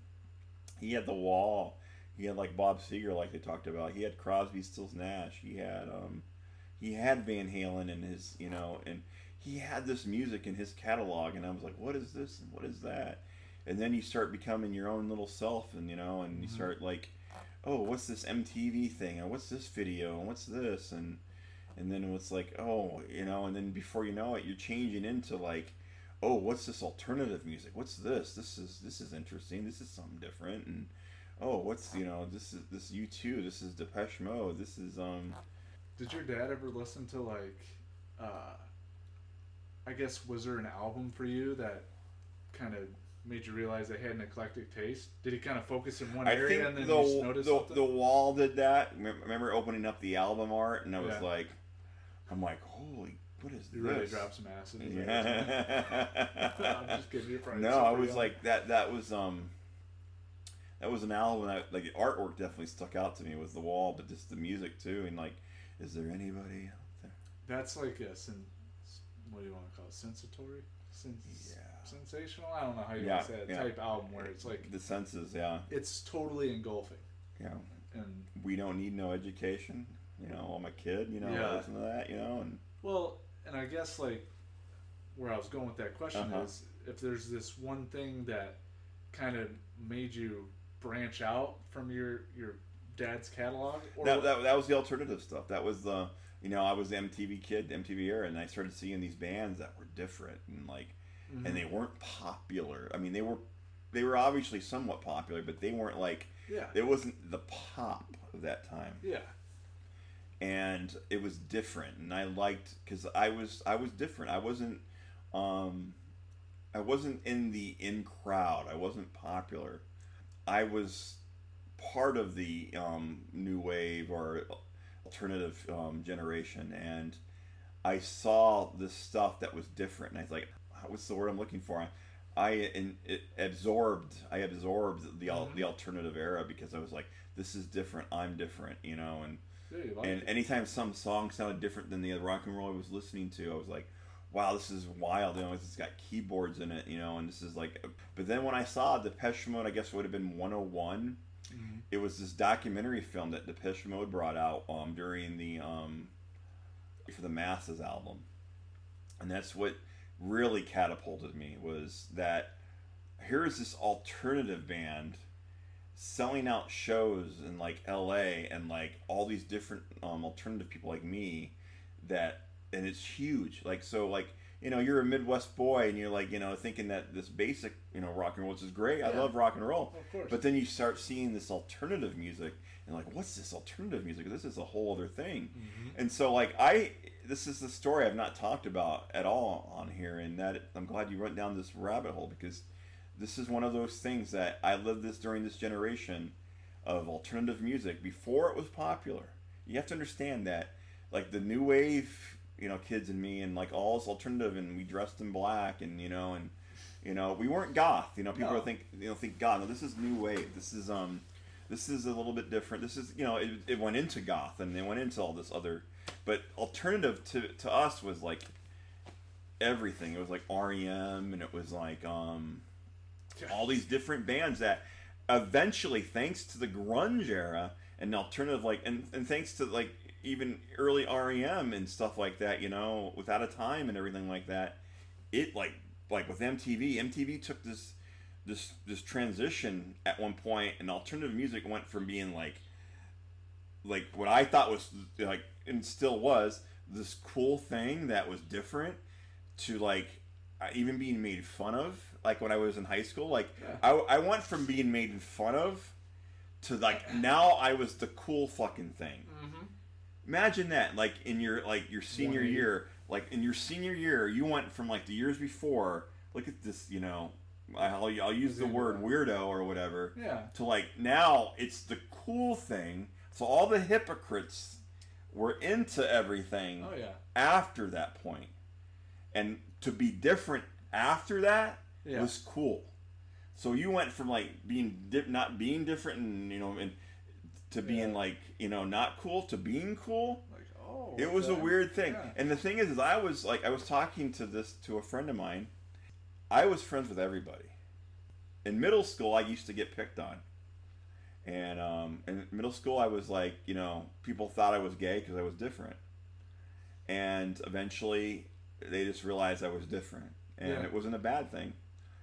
he had the Wall, he had like Bob Seger like they talked about, he had Crosby, Stills, Nash, he had um he had Van Halen in his you know and he had this music in his catalog, and I was like what is this and what is that, and then you start becoming your own little self, and you know and you Mhm. start like oh, what's this MTV thing? And what's this video? And what's this? And and then it's like oh you know and then before you know it you're changing into like oh what's this alternative music what's this this is this is interesting this is something different and oh what's you know this is this u2 this is depeche mode this is um Did your dad ever listen to like, uh, I guess was there an album for you that kind of made you realize they had an eclectic taste? Did he kind of focus in one I area and then the, you just noticed the, something? the wall did that. Remember opening up the album art, and I was Yeah. like, I'm like, holy, what is you this? drop some acid? Is that what you're saying? I'm Yeah. just kidding. You're no, I was like that. That was um, that was an album that like the artwork definitely stuck out to me. Was the wall, but just the music too, and like, is there anybody out there? That's like a sen- what do you want to call it? Sensatory? Sen- Yeah. Sensational? I don't know how you Yeah, say it. yeah. Type album where it's like The senses, yeah, it's totally engulfing. yeah. And We don't need no education. You know, I'm a kid. You know, Yeah. Listen to that. You know, and well, and I guess like where I was going with that question Uh-huh. is if there's this one thing that kind of made you branch out from your your dad's catalog, or that, that, that was the alternative stuff. That was the you know I was the MTV kid, MTV era, and I started seeing these bands that were different and like, Mhm. and they weren't popular. I mean, they were they were obviously somewhat popular, but they weren't like yeah, it wasn't the pop of that time, yeah, and it was different. And I liked because I was I was different. I wasn't um, I wasn't in the in crowd. I wasn't popular. I was part of the um, new wave or alternative um, generation, and I saw this stuff that was different, and I was like, "What's the word I'm looking for?" I in, it absorbed. I absorbed the Mhm. the alternative era because I was like, "This is different. I'm different," you know, and yeah, like and it. anytime some song sounded different than the other rock and roll I was listening to, I was like, "Wow, this is wild!" You know, it's got keyboards in it, you know, and this is like. But then when I saw Depeche Mode, I guess it would have been 101. Mhm. It was this documentary film that Depeche Mode brought out um, during the um, for the Masses album, and that's what really catapulted me was that here's this alternative band selling out shows in like LA and like all these different um, alternative people like me that and it's huge like so like you know you're a Midwest boy and you're like you know thinking that this basic you know rock and roll which is great I love rock and roll Of course. but then you start seeing this alternative music and like what's this alternative music this is a whole other thing Mhm. and so like I this is the story I've not talked about at all on here and that I'm glad you went down this rabbit hole because this is one of those things that I lived this during this generation of alternative music before it was popular. You have to understand that like the new wave, you know, kids and me and like all this alternative and we dressed in black and you know and you know, we weren't goth. You know, people No. think you know think God, no, this is new wave. This is um this is a little bit different. This is you know, it, it went into goth and they went into all this other but alternative to to us was like everything. It was like REM and it was like um all these different bands that eventually thanks to the grunge era and alternative like and, and thanks to like even early REM and stuff like that, you know, without a time and everything like that, it like like with MTV, MTV took this this this transition at one point and alternative music went from being like like what I thought was like and still was this cool thing that was different to like uh, even being made fun of like when I was in high school like Yeah. I, I went from being made fun of to like now I was the cool fucking thing Mhm. Imagine that like in your like your senior 180. year like in your senior year you went from like the years before look at this you know I'll, I'll use the word weirdo or whatever Yeah. to like now it's the cool thing so all the hypocrites were into everything Oh yeah. after that point and to be different after that Yeah. was cool so you went from like being di- not being different and you know and to being like you know not cool to being cool. Like oh. it was a weird thing. Yeah. and the thing is, is i was like i was talking to this to a friend of mine. I was friends with everybody. In middle school i used to get picked on. And um, in middle school i was like you know people thought i was gay because i was different. And eventually they just realized i was different. And Yeah. it wasn't a bad thing.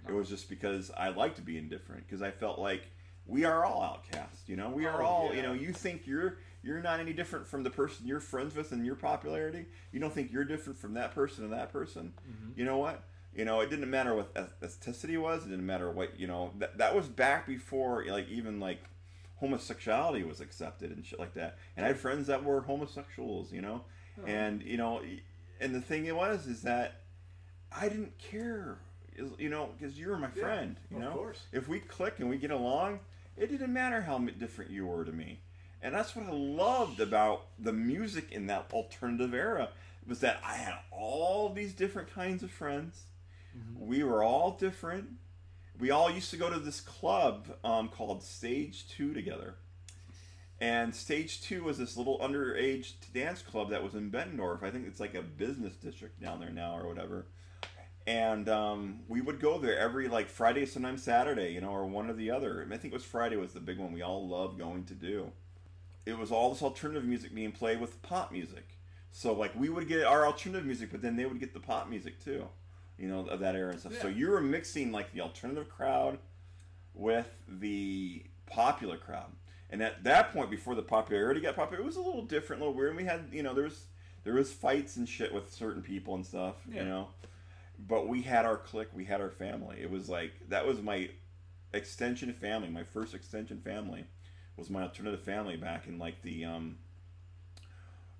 It was just because i liked being different because i felt like we are all outcasts. You know, we are Oh, all. yeah. You know, you think you're you're not any different from the person you're friends with and your popularity. You don't think you're different from that person and that person. Mm-hmm. You know what? You know, it didn't matter what ethnicity was. It didn't matter what you know. That that was back before like even like homosexuality was accepted and shit like that. And I had friends that were homosexuals. You know, Oh. and you know, and the thing it was is that I didn't care. You know, because you were my Yeah, friend. You of know, course. if we click and we get along, it didn't matter how different you were to me. And that's what I loved about the music in that alternative era was that I had all these different kinds of friends. We were all different. We all used to go to this club um, called Stage Two together. And Stage Two was this little underage dance club that was in Bettendorf. I think it's like a business district down there now or whatever and um, we would go there every like Friday, sometimes Saturday, you know, or one or the other. I think it was Friday was the big one we all loved going to do. It was all this alternative music being played with pop music. So like we would get our alternative music, but then they would get the pop music too, you know, of that era and stuff. So you were mixing like the alternative crowd with the popular crowd. And at that point, before the popularity got popular, it was a little different, a little weird. And we had, you know, there was there was fights and shit with certain people and stuff, Yeah. you know but we had our clique, we had our family. It was like that was my extension family. My first extension family was my alternative family back in like the um,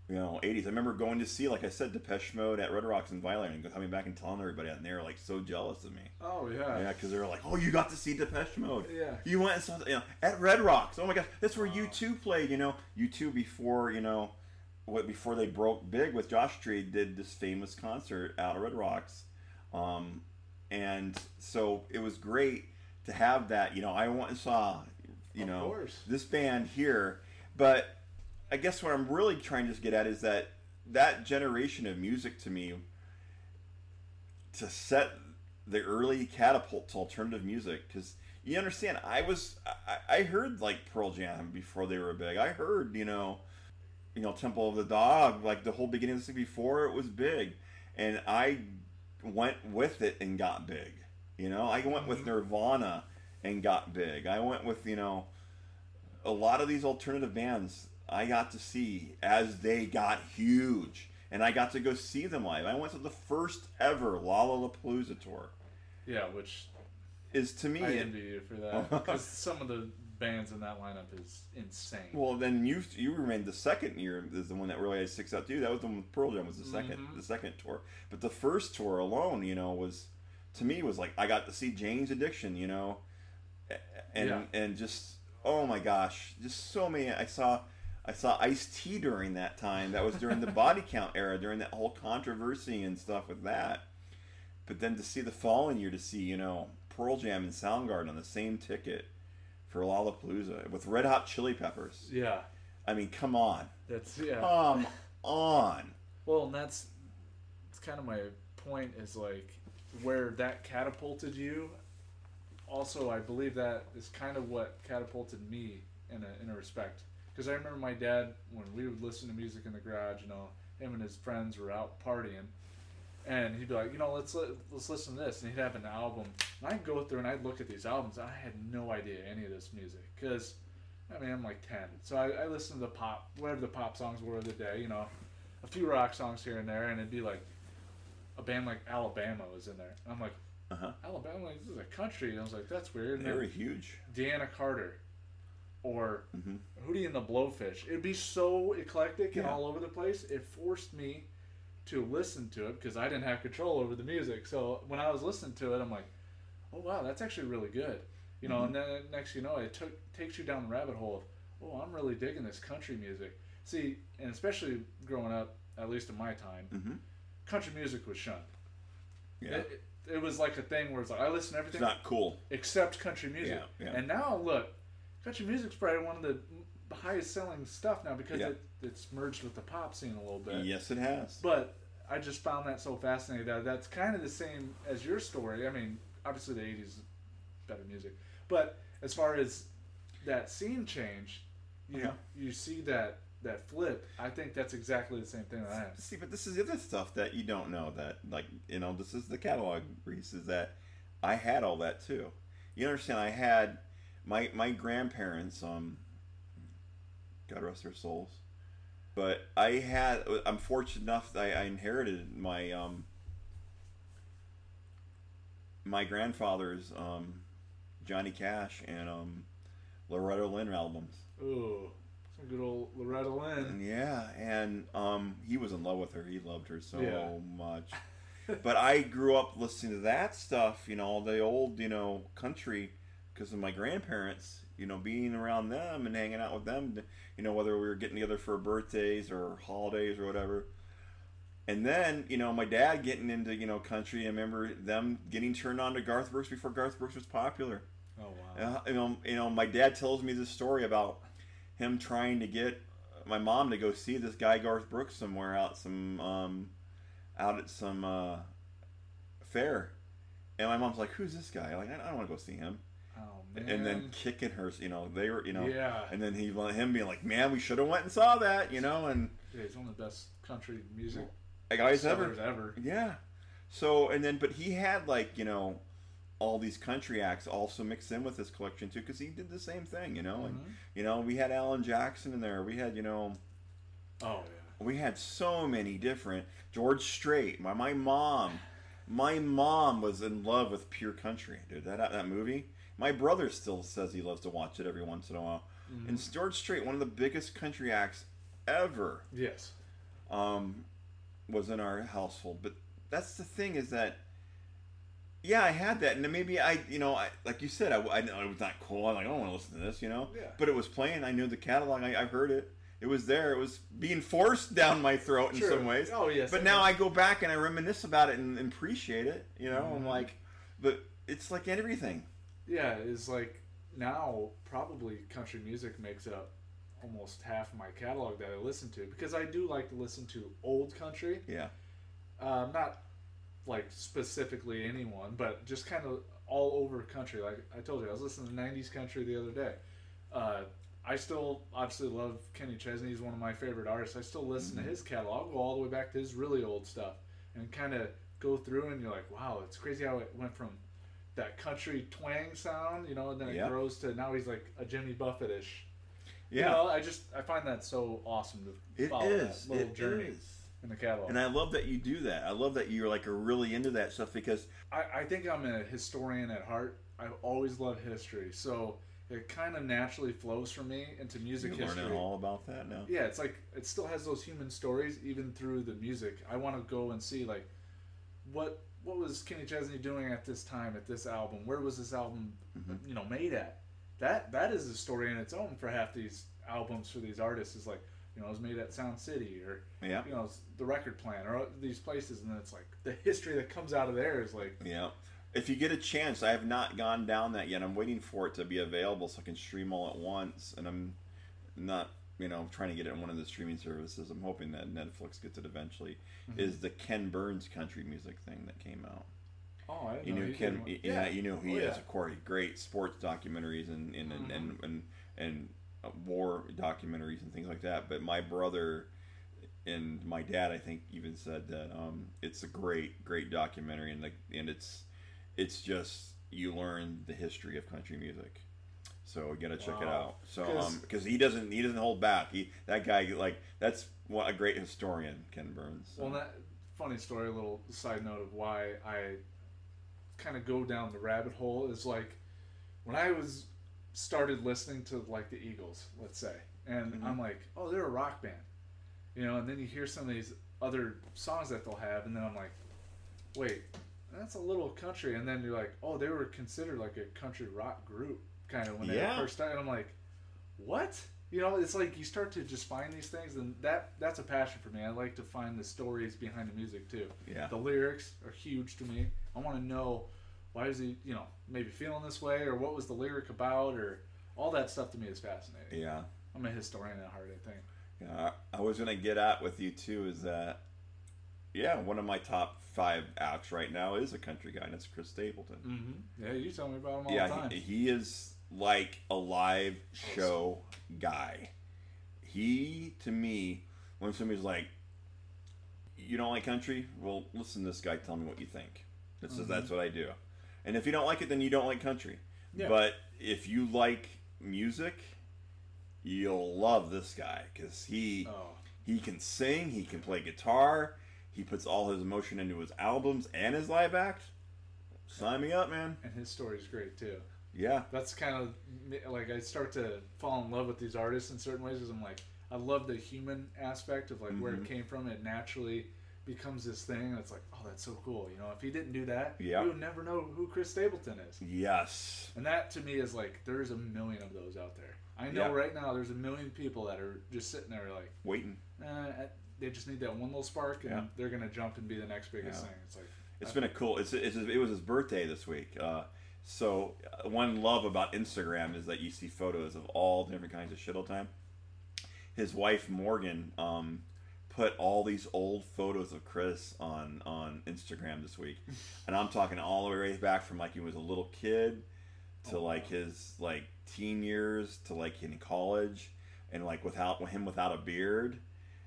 you know eighties. I remember going to see, like I said, Depeche Mode at Red Rocks and Violin, and coming back and telling everybody, and they were like so jealous of me. Oh yeah. Yeah, because they were like, "Oh, you got to see Depeche Mode. Yeah. You went and saw, you know, at Red Rocks. Oh my gosh, that's where U2 played. You know, U2 before you know, what before they broke big with Josh Tree did this famous concert out of Red Rocks, um, and so it was great to have that. You know, I went and saw, you Of know, course. this band here, but I guess what I'm really trying to get at is that that generation of music to me to set the early catapult to alternative music because you understand i was I, I heard like pearl jam before they were big i heard you know you know temple of the dog like the whole beginning of the thing before it was big and i went with it and got big you know i went with mm-hmm. nirvana and got big i went with you know a lot of these alternative bands I got to see as they got huge, and I got to go see them live. I went to the first ever Lollapalooza tour. Yeah, which Is to me, I envy you for that [LAUGHS] because some of the bands in that lineup is insane. well, then you you remained the second year is the one that really sticks out to you. That was the one with Pearl Jam was the 2nd Mhm. the second tour, but the first tour alone, you know, was to me was like I got to see Jane's Addiction, you know, and Yeah. and just oh my gosh, just so many. I saw I saw Ice T during that time. That was during the [LAUGHS] body count era, during that whole controversy and stuff with that. But then to see the following year, to see you know Pearl Jam and Soundgarden on the same ticket for Lollapalooza with Red Hot Chili Peppers. yeah, I mean, come on, that's yeah. come on. Well, and that's it's kind of my point is like where that catapulted you. Also, I believe that is kind of what catapulted me in a in a respect because I remember my dad when we would listen to music in the garage. You know, him and his friends were out partying, and he'd be like, you know, let's li- let's listen to this, and he'd have an album. And I'd go through and I'd look at these albums. I had no idea any of this music because. I mean, I'm like 10. So I, I listened to the pop, whatever the pop songs were of the day, you know, a few rock songs here and there, and it'd be like a band like Alabama was in there. And I'm like, Uh huh. Alabama, like, this is a country. And I was like, that's weird. And They were huge. Deana Carter or hmm Hootie and the Blowfish. It'd be so eclectic and all over the place. It forced me to listen to it because I didn't have control over the music. So when I was listening to it, I'm like, oh wow, that's actually really good. You know, Mhm. and then next you know, it took takes you down the rabbit hole of, oh, I'm really digging this country music. See, and especially growing up, at least in my time, hmm country music was shunned. Yeah. It, it, it was like a thing where it's like I listen to It's everything not cool. except country music. Yeah, yeah. And now look, country music's probably one of the highest selling stuff now because Yeah. it, it's merged with the pop scene a little bit. Yes, it has. But I just found that so fascinating that that's kind of the same as your story. I mean, obviously the '80s is better music, but as far as that scene change, you Yeah. you see that that flip. I think that's exactly the same thing that I have. See, but this is the other stuff that you don't know. That like you know, this is the catalog, Reese. Is that I had all that too. You understand? I had my my grandparents, um, God rest their souls, but I had I'm fortunate enough that I, I inherited my um my grandfather's um Johnny Cash and um Loretta Lynn albums. Ooh, some good old Loretta Lynn. Yeah, and um, he was in love with her. He loved her so Yeah. much. but I grew up listening to that stuff, you know, all the old, you know, country, because of my grandparents, you know, being around them and hanging out with them, you know, whether we were getting together for birthdays or holidays or whatever. And then, you know, my dad getting into, you know, country. I remember them getting turned on to Garth Brooks before Garth Brooks was popular. Oh wow. Uh, you know, you know, my dad tells me this story about him trying to get my mom to go see this guy Garth Brooks somewhere out some um, out at some uh, fair, and my mom's like, "Who's this guy?" Like, I don't want to go see him. Man. And then kicking her, you know, they were, you know, yeah. and then he him being like, "Man, we should have went and saw that," you know, and yeah, he's one of the best country music guys ever, ever. yeah. So and then, but he had like you know, all these country acts also mixed in with his collection too, because he did the same thing, you know, and Mhm. you know, we had Alan Jackson in there. We had, you know, Oh yeah. we had so many different George Strait. My my mom, my mom was in love with Pure Country, dude. That that movie. My brother still says he loves to watch it every once in a while. Mhm. And George Strait, one of the biggest country acts ever, Yes. um, was in our household. But that's the thing is that. Yeah, I had that, and then maybe I, you know, I, like you said, I, I, it was not cool. I'm like, I don't want to listen to this, you know. Yeah. But it was playing. I knew the catalog. I, I heard it. It was there. It was being forced down my throat in True. some ways. Oh yes. But now I go back and I reminisce about it and, and appreciate it. You know, I'm Mhm. like, but it's like everything. Yeah, it's like now probably country music makes up almost half my catalog that I listen to because I do like to listen to old country. Yeah. Um, not like specifically anyone, but just kind of all over country. Like I told you, I was listening to '90s country the other day. Uh, I still obviously love Kenny Chesney. He's one of my favorite artists. I still listen Mhm. to his catalog, go all the way back to his really old stuff, and kind of go through. And you're like, wow, it's crazy how it went from that country twang sound, you know, and then it Yeah. grows to now he's like a Jimmy Buffett-ish. Yeah. You know, I just I find that so awesome to it follow is. that little It journey is. in the catalog. And I love that you do that. I love that you're like are really into that stuff because I, I think I'm a historian at heart. I've always loved history, so it kind of naturally flows from me into music you're history. learning all about that now. Yeah, it's like it still has those human stories even through the music. I want to go and see like what what was Kenny Chesney doing at this time at this album? Where was this album, Mhm. you know, made at? That that is a story in its own for half these albums for these artists. Is like you know, it was made at Sound City or Yeah. you know the record plant or these places, and then it's like the history that comes out of there is like Yeah. If you get a chance, I have not gone down that yet. I'm waiting for it to be available so I can stream all at once, and I'm not, you know, trying to get it on one of the streaming services. I'm hoping that Netflix gets it eventually. Mhm. Is the Ken Burns country music thing that came out? oh, I You know knew Ken, one. yeah. you know he Oh, is, yeah. of course. Great sports documentaries and and and and, and, and uh, war documentaries and things like that. But my brother and my dad, I think, even said that um, it's a great, great documentary, and like, and it's it's just you learn the history of country music. So you gotta check it Wow. out. So 'Cause- um, because he doesn't he doesn't hold back. He that guy like that's what a great historian, Ken Burns. Well, that funny story, a little side note of why I kind of go down the rabbit hole is like when I was started listening to like the Eagles, let's say, and Mhm. I'm like, oh, they're a rock band, you know, and then you hear some of these other songs that they'll have, and then I'm like, wait, that's a little country, and then you're like, oh, they were considered like a country rock group, kind of when Yeah. first started. I'm like, what? You know, it's like you start to just find these things, and that that's a passion for me. I like to find the stories behind the music too. yeah. The lyrics are huge to me. I want to know why is he, you know, maybe feeling this way, or what was the lyric about, or all that stuff to me is fascinating. Yeah. I'm a historian at heart, I think. Yeah, I I was gonna get at with you too is that, yeah, one of my top five acts right now is a country guy, and it's Chris Stapleton. Mm-hmm. Yeah, you tell me about him all the yeah, time. he, he is like a live show guy. He to me, when somebody's like, "You don't like country?" Well, listen to this guy. Tell me what you think. This is Mhm. that's what I do. And if you don't like it, then you don't like country. Yeah. But if you like music, you'll love this guy because he Oh, he can sing, he can play guitar, he puts all his emotion into his albums and his live act. Sign me up, man. and his story's great too. Yeah. That's kind of like I start to fall in love with these artists in certain ways because I'm like I love the human aspect of like where Mhm. it came from. It naturally becomes this thing, and it's like, oh, that's so cool. You know, if he didn't do that, Yeah. we would never know who Chris Stapleton is. Yes. And that to me is like there's a million of those out there. I know Yeah. right now there's a million people that are just sitting there like, Waiting. eh, they just need that one little spark, and Yeah. they're gonna jump and be the next biggest thing. It's like It's been a cool. It's, it's it was his birthday this week. Uh, so uh, one love about Instagram is that you see photos of all different kinds of shit all the time. His wife Morgan um, put all these old photos of Chris on on Instagram this week, [LAUGHS] and I'm talking all the way back from like he was a little kid to Oh, like wow. his like teen years to like in college, and like without him without a beard,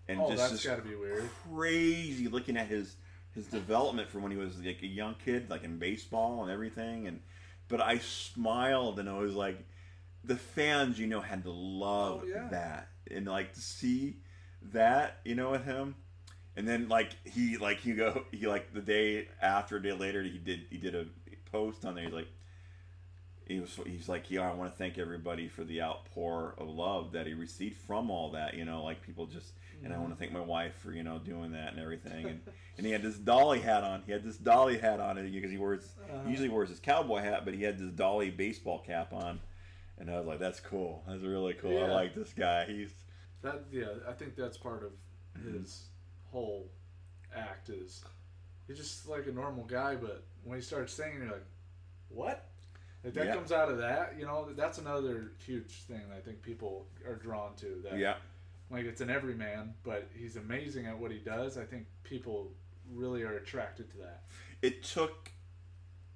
and oh, just that's just got to be weird. crazy looking at his his development from when he was like a young kid, like in baseball and everything. And but I smiled and I was like, the fans, you know, had to love Oh, yeah. that and like to see that, you know, with him. And then like he like he go he like the day after a day later he did he did a post on there. He's like. He was, he's like, yeah, I want to thank everybody for the outpour of love that he received from all that, you know, like people just, and I want to mm-hmm. thank my wife for, you know, doing that and everything. And, [LAUGHS] and he had this dolly hat on. He had this dolly hat on uh, because he wears, Uh-huh. he usually wears his cowboy hat, but he had this dolly baseball cap on. And I was like, that's cool. That's really cool. I like this guy. He's, That yeah, I think that's part of mm-hmm. his whole act is he's just like a normal guy, but when he starts singing, you're like, what? Like that Yeah. comes out of that, you know. That's another huge thing that I think people are drawn to. That yeah. Like it's an everyman, but he's amazing at what he does. I think people really are attracted to that. It took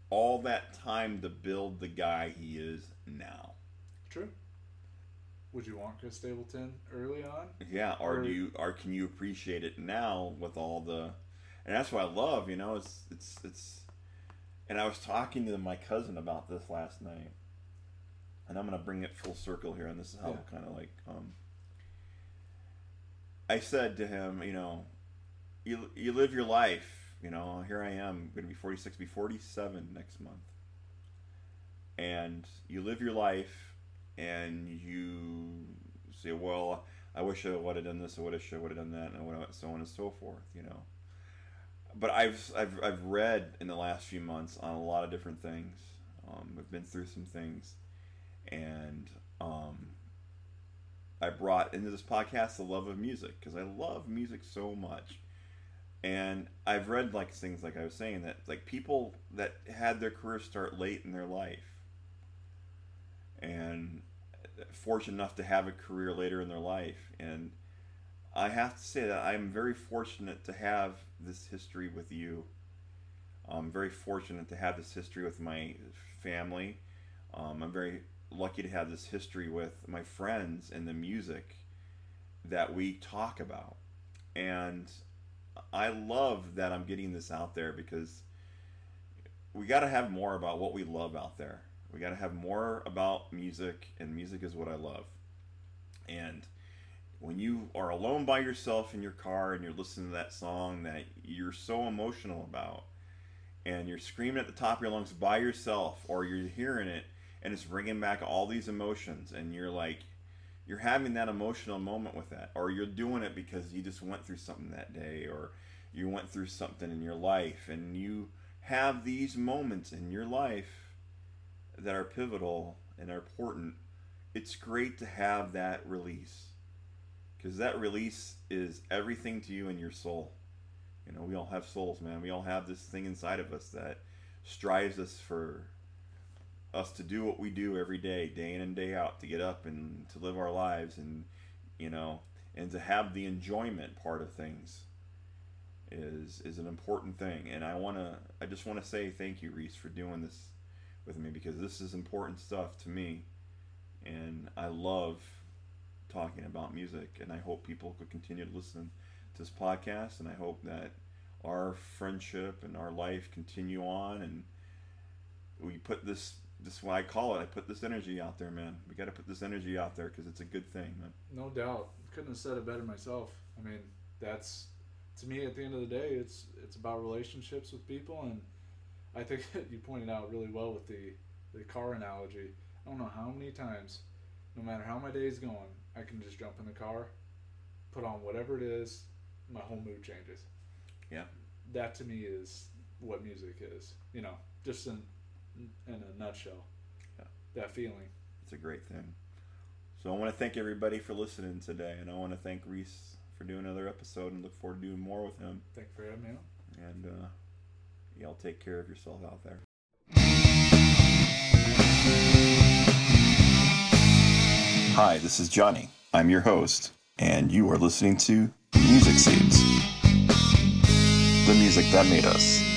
all that time to build the guy he is now. True. Would you want Chris Stapleton early on? Yeah, or Or- do you or can you appreciate it now with all the and that's what I love, you know, it's it's it's and I was talking to my cousin about this last night. And I'm gonna bring it full circle here and this is how Yeah. kind of like um I said to him, you know, you you live your life, you know, here I am gonna be forty six, be forty seven next month. And you live your life and you say, well, I wish I would have done this, I would have, should would have done that, and have, so on and so forth, you know. But I've, I've, I've read in the last few months on a lot of different things. Um, I've been through some things, and um, I brought into this podcast the love of music because I love music so much. And I've read like things like I was saying that like people that had their career start late in their life, and fortunate enough to have a career later in their life. And I have to say that I'm very fortunate to have this history with you. I'm very fortunate to have this history with my family. Um, I'm very lucky to have this history with my friends and the music that we talk about. And I love that I'm getting this out there because we got to have more about what we love out there. We got to have more about music, and music is what I love. And when you are alone by yourself in your car and you're listening to that song that you're so emotional about, and you're screaming at the top of your lungs by yourself, or you're hearing it and it's bringing back all these emotions, and you're like, you're having that emotional moment with that, or you're doing it because you just went through something that day, or you went through something in your life, and you have these moments in your life that are pivotal and are important. It's great to have that release because that release is everything to you and your soul. You know, we all have souls, man. We all have this thing inside of us that strives us for us to do what we do every day, day in and day out, to get up and to live our lives and, you know, and to have the enjoyment part of things is is an important thing. And I want to I just want to say thank you, Reese, for doing this with me because this is important stuff to me. And I love talking about music and I hope people could continue to listen to this podcast and I hope that our friendship and our life continue on and we put this this is why I call it. I put this energy out there, man. We got to put this energy out there because it's a good thing, man. No doubt. Couldn't have said it better myself. I mean, that's to me at the end of the day, it's it's about relationships with people, and I think [LAUGHS] you pointed out really well with the the car analogy. I don't know how many times, no matter how my day's going, I can just jump in the car, put on whatever it is, my whole mood changes. Yeah. That to me is what music is. You know, just in in a nutshell. Yeah. That feeling. It's a great thing. So I want to thank everybody for listening today, and I want to thank Reese for doing another episode, and look forward to doing more with him. Thank you for having me on. And uh, y'all take care of yourself out there. Hi, this is Johnny. I'm your host, and you are listening to Music Seeds, the music that made us.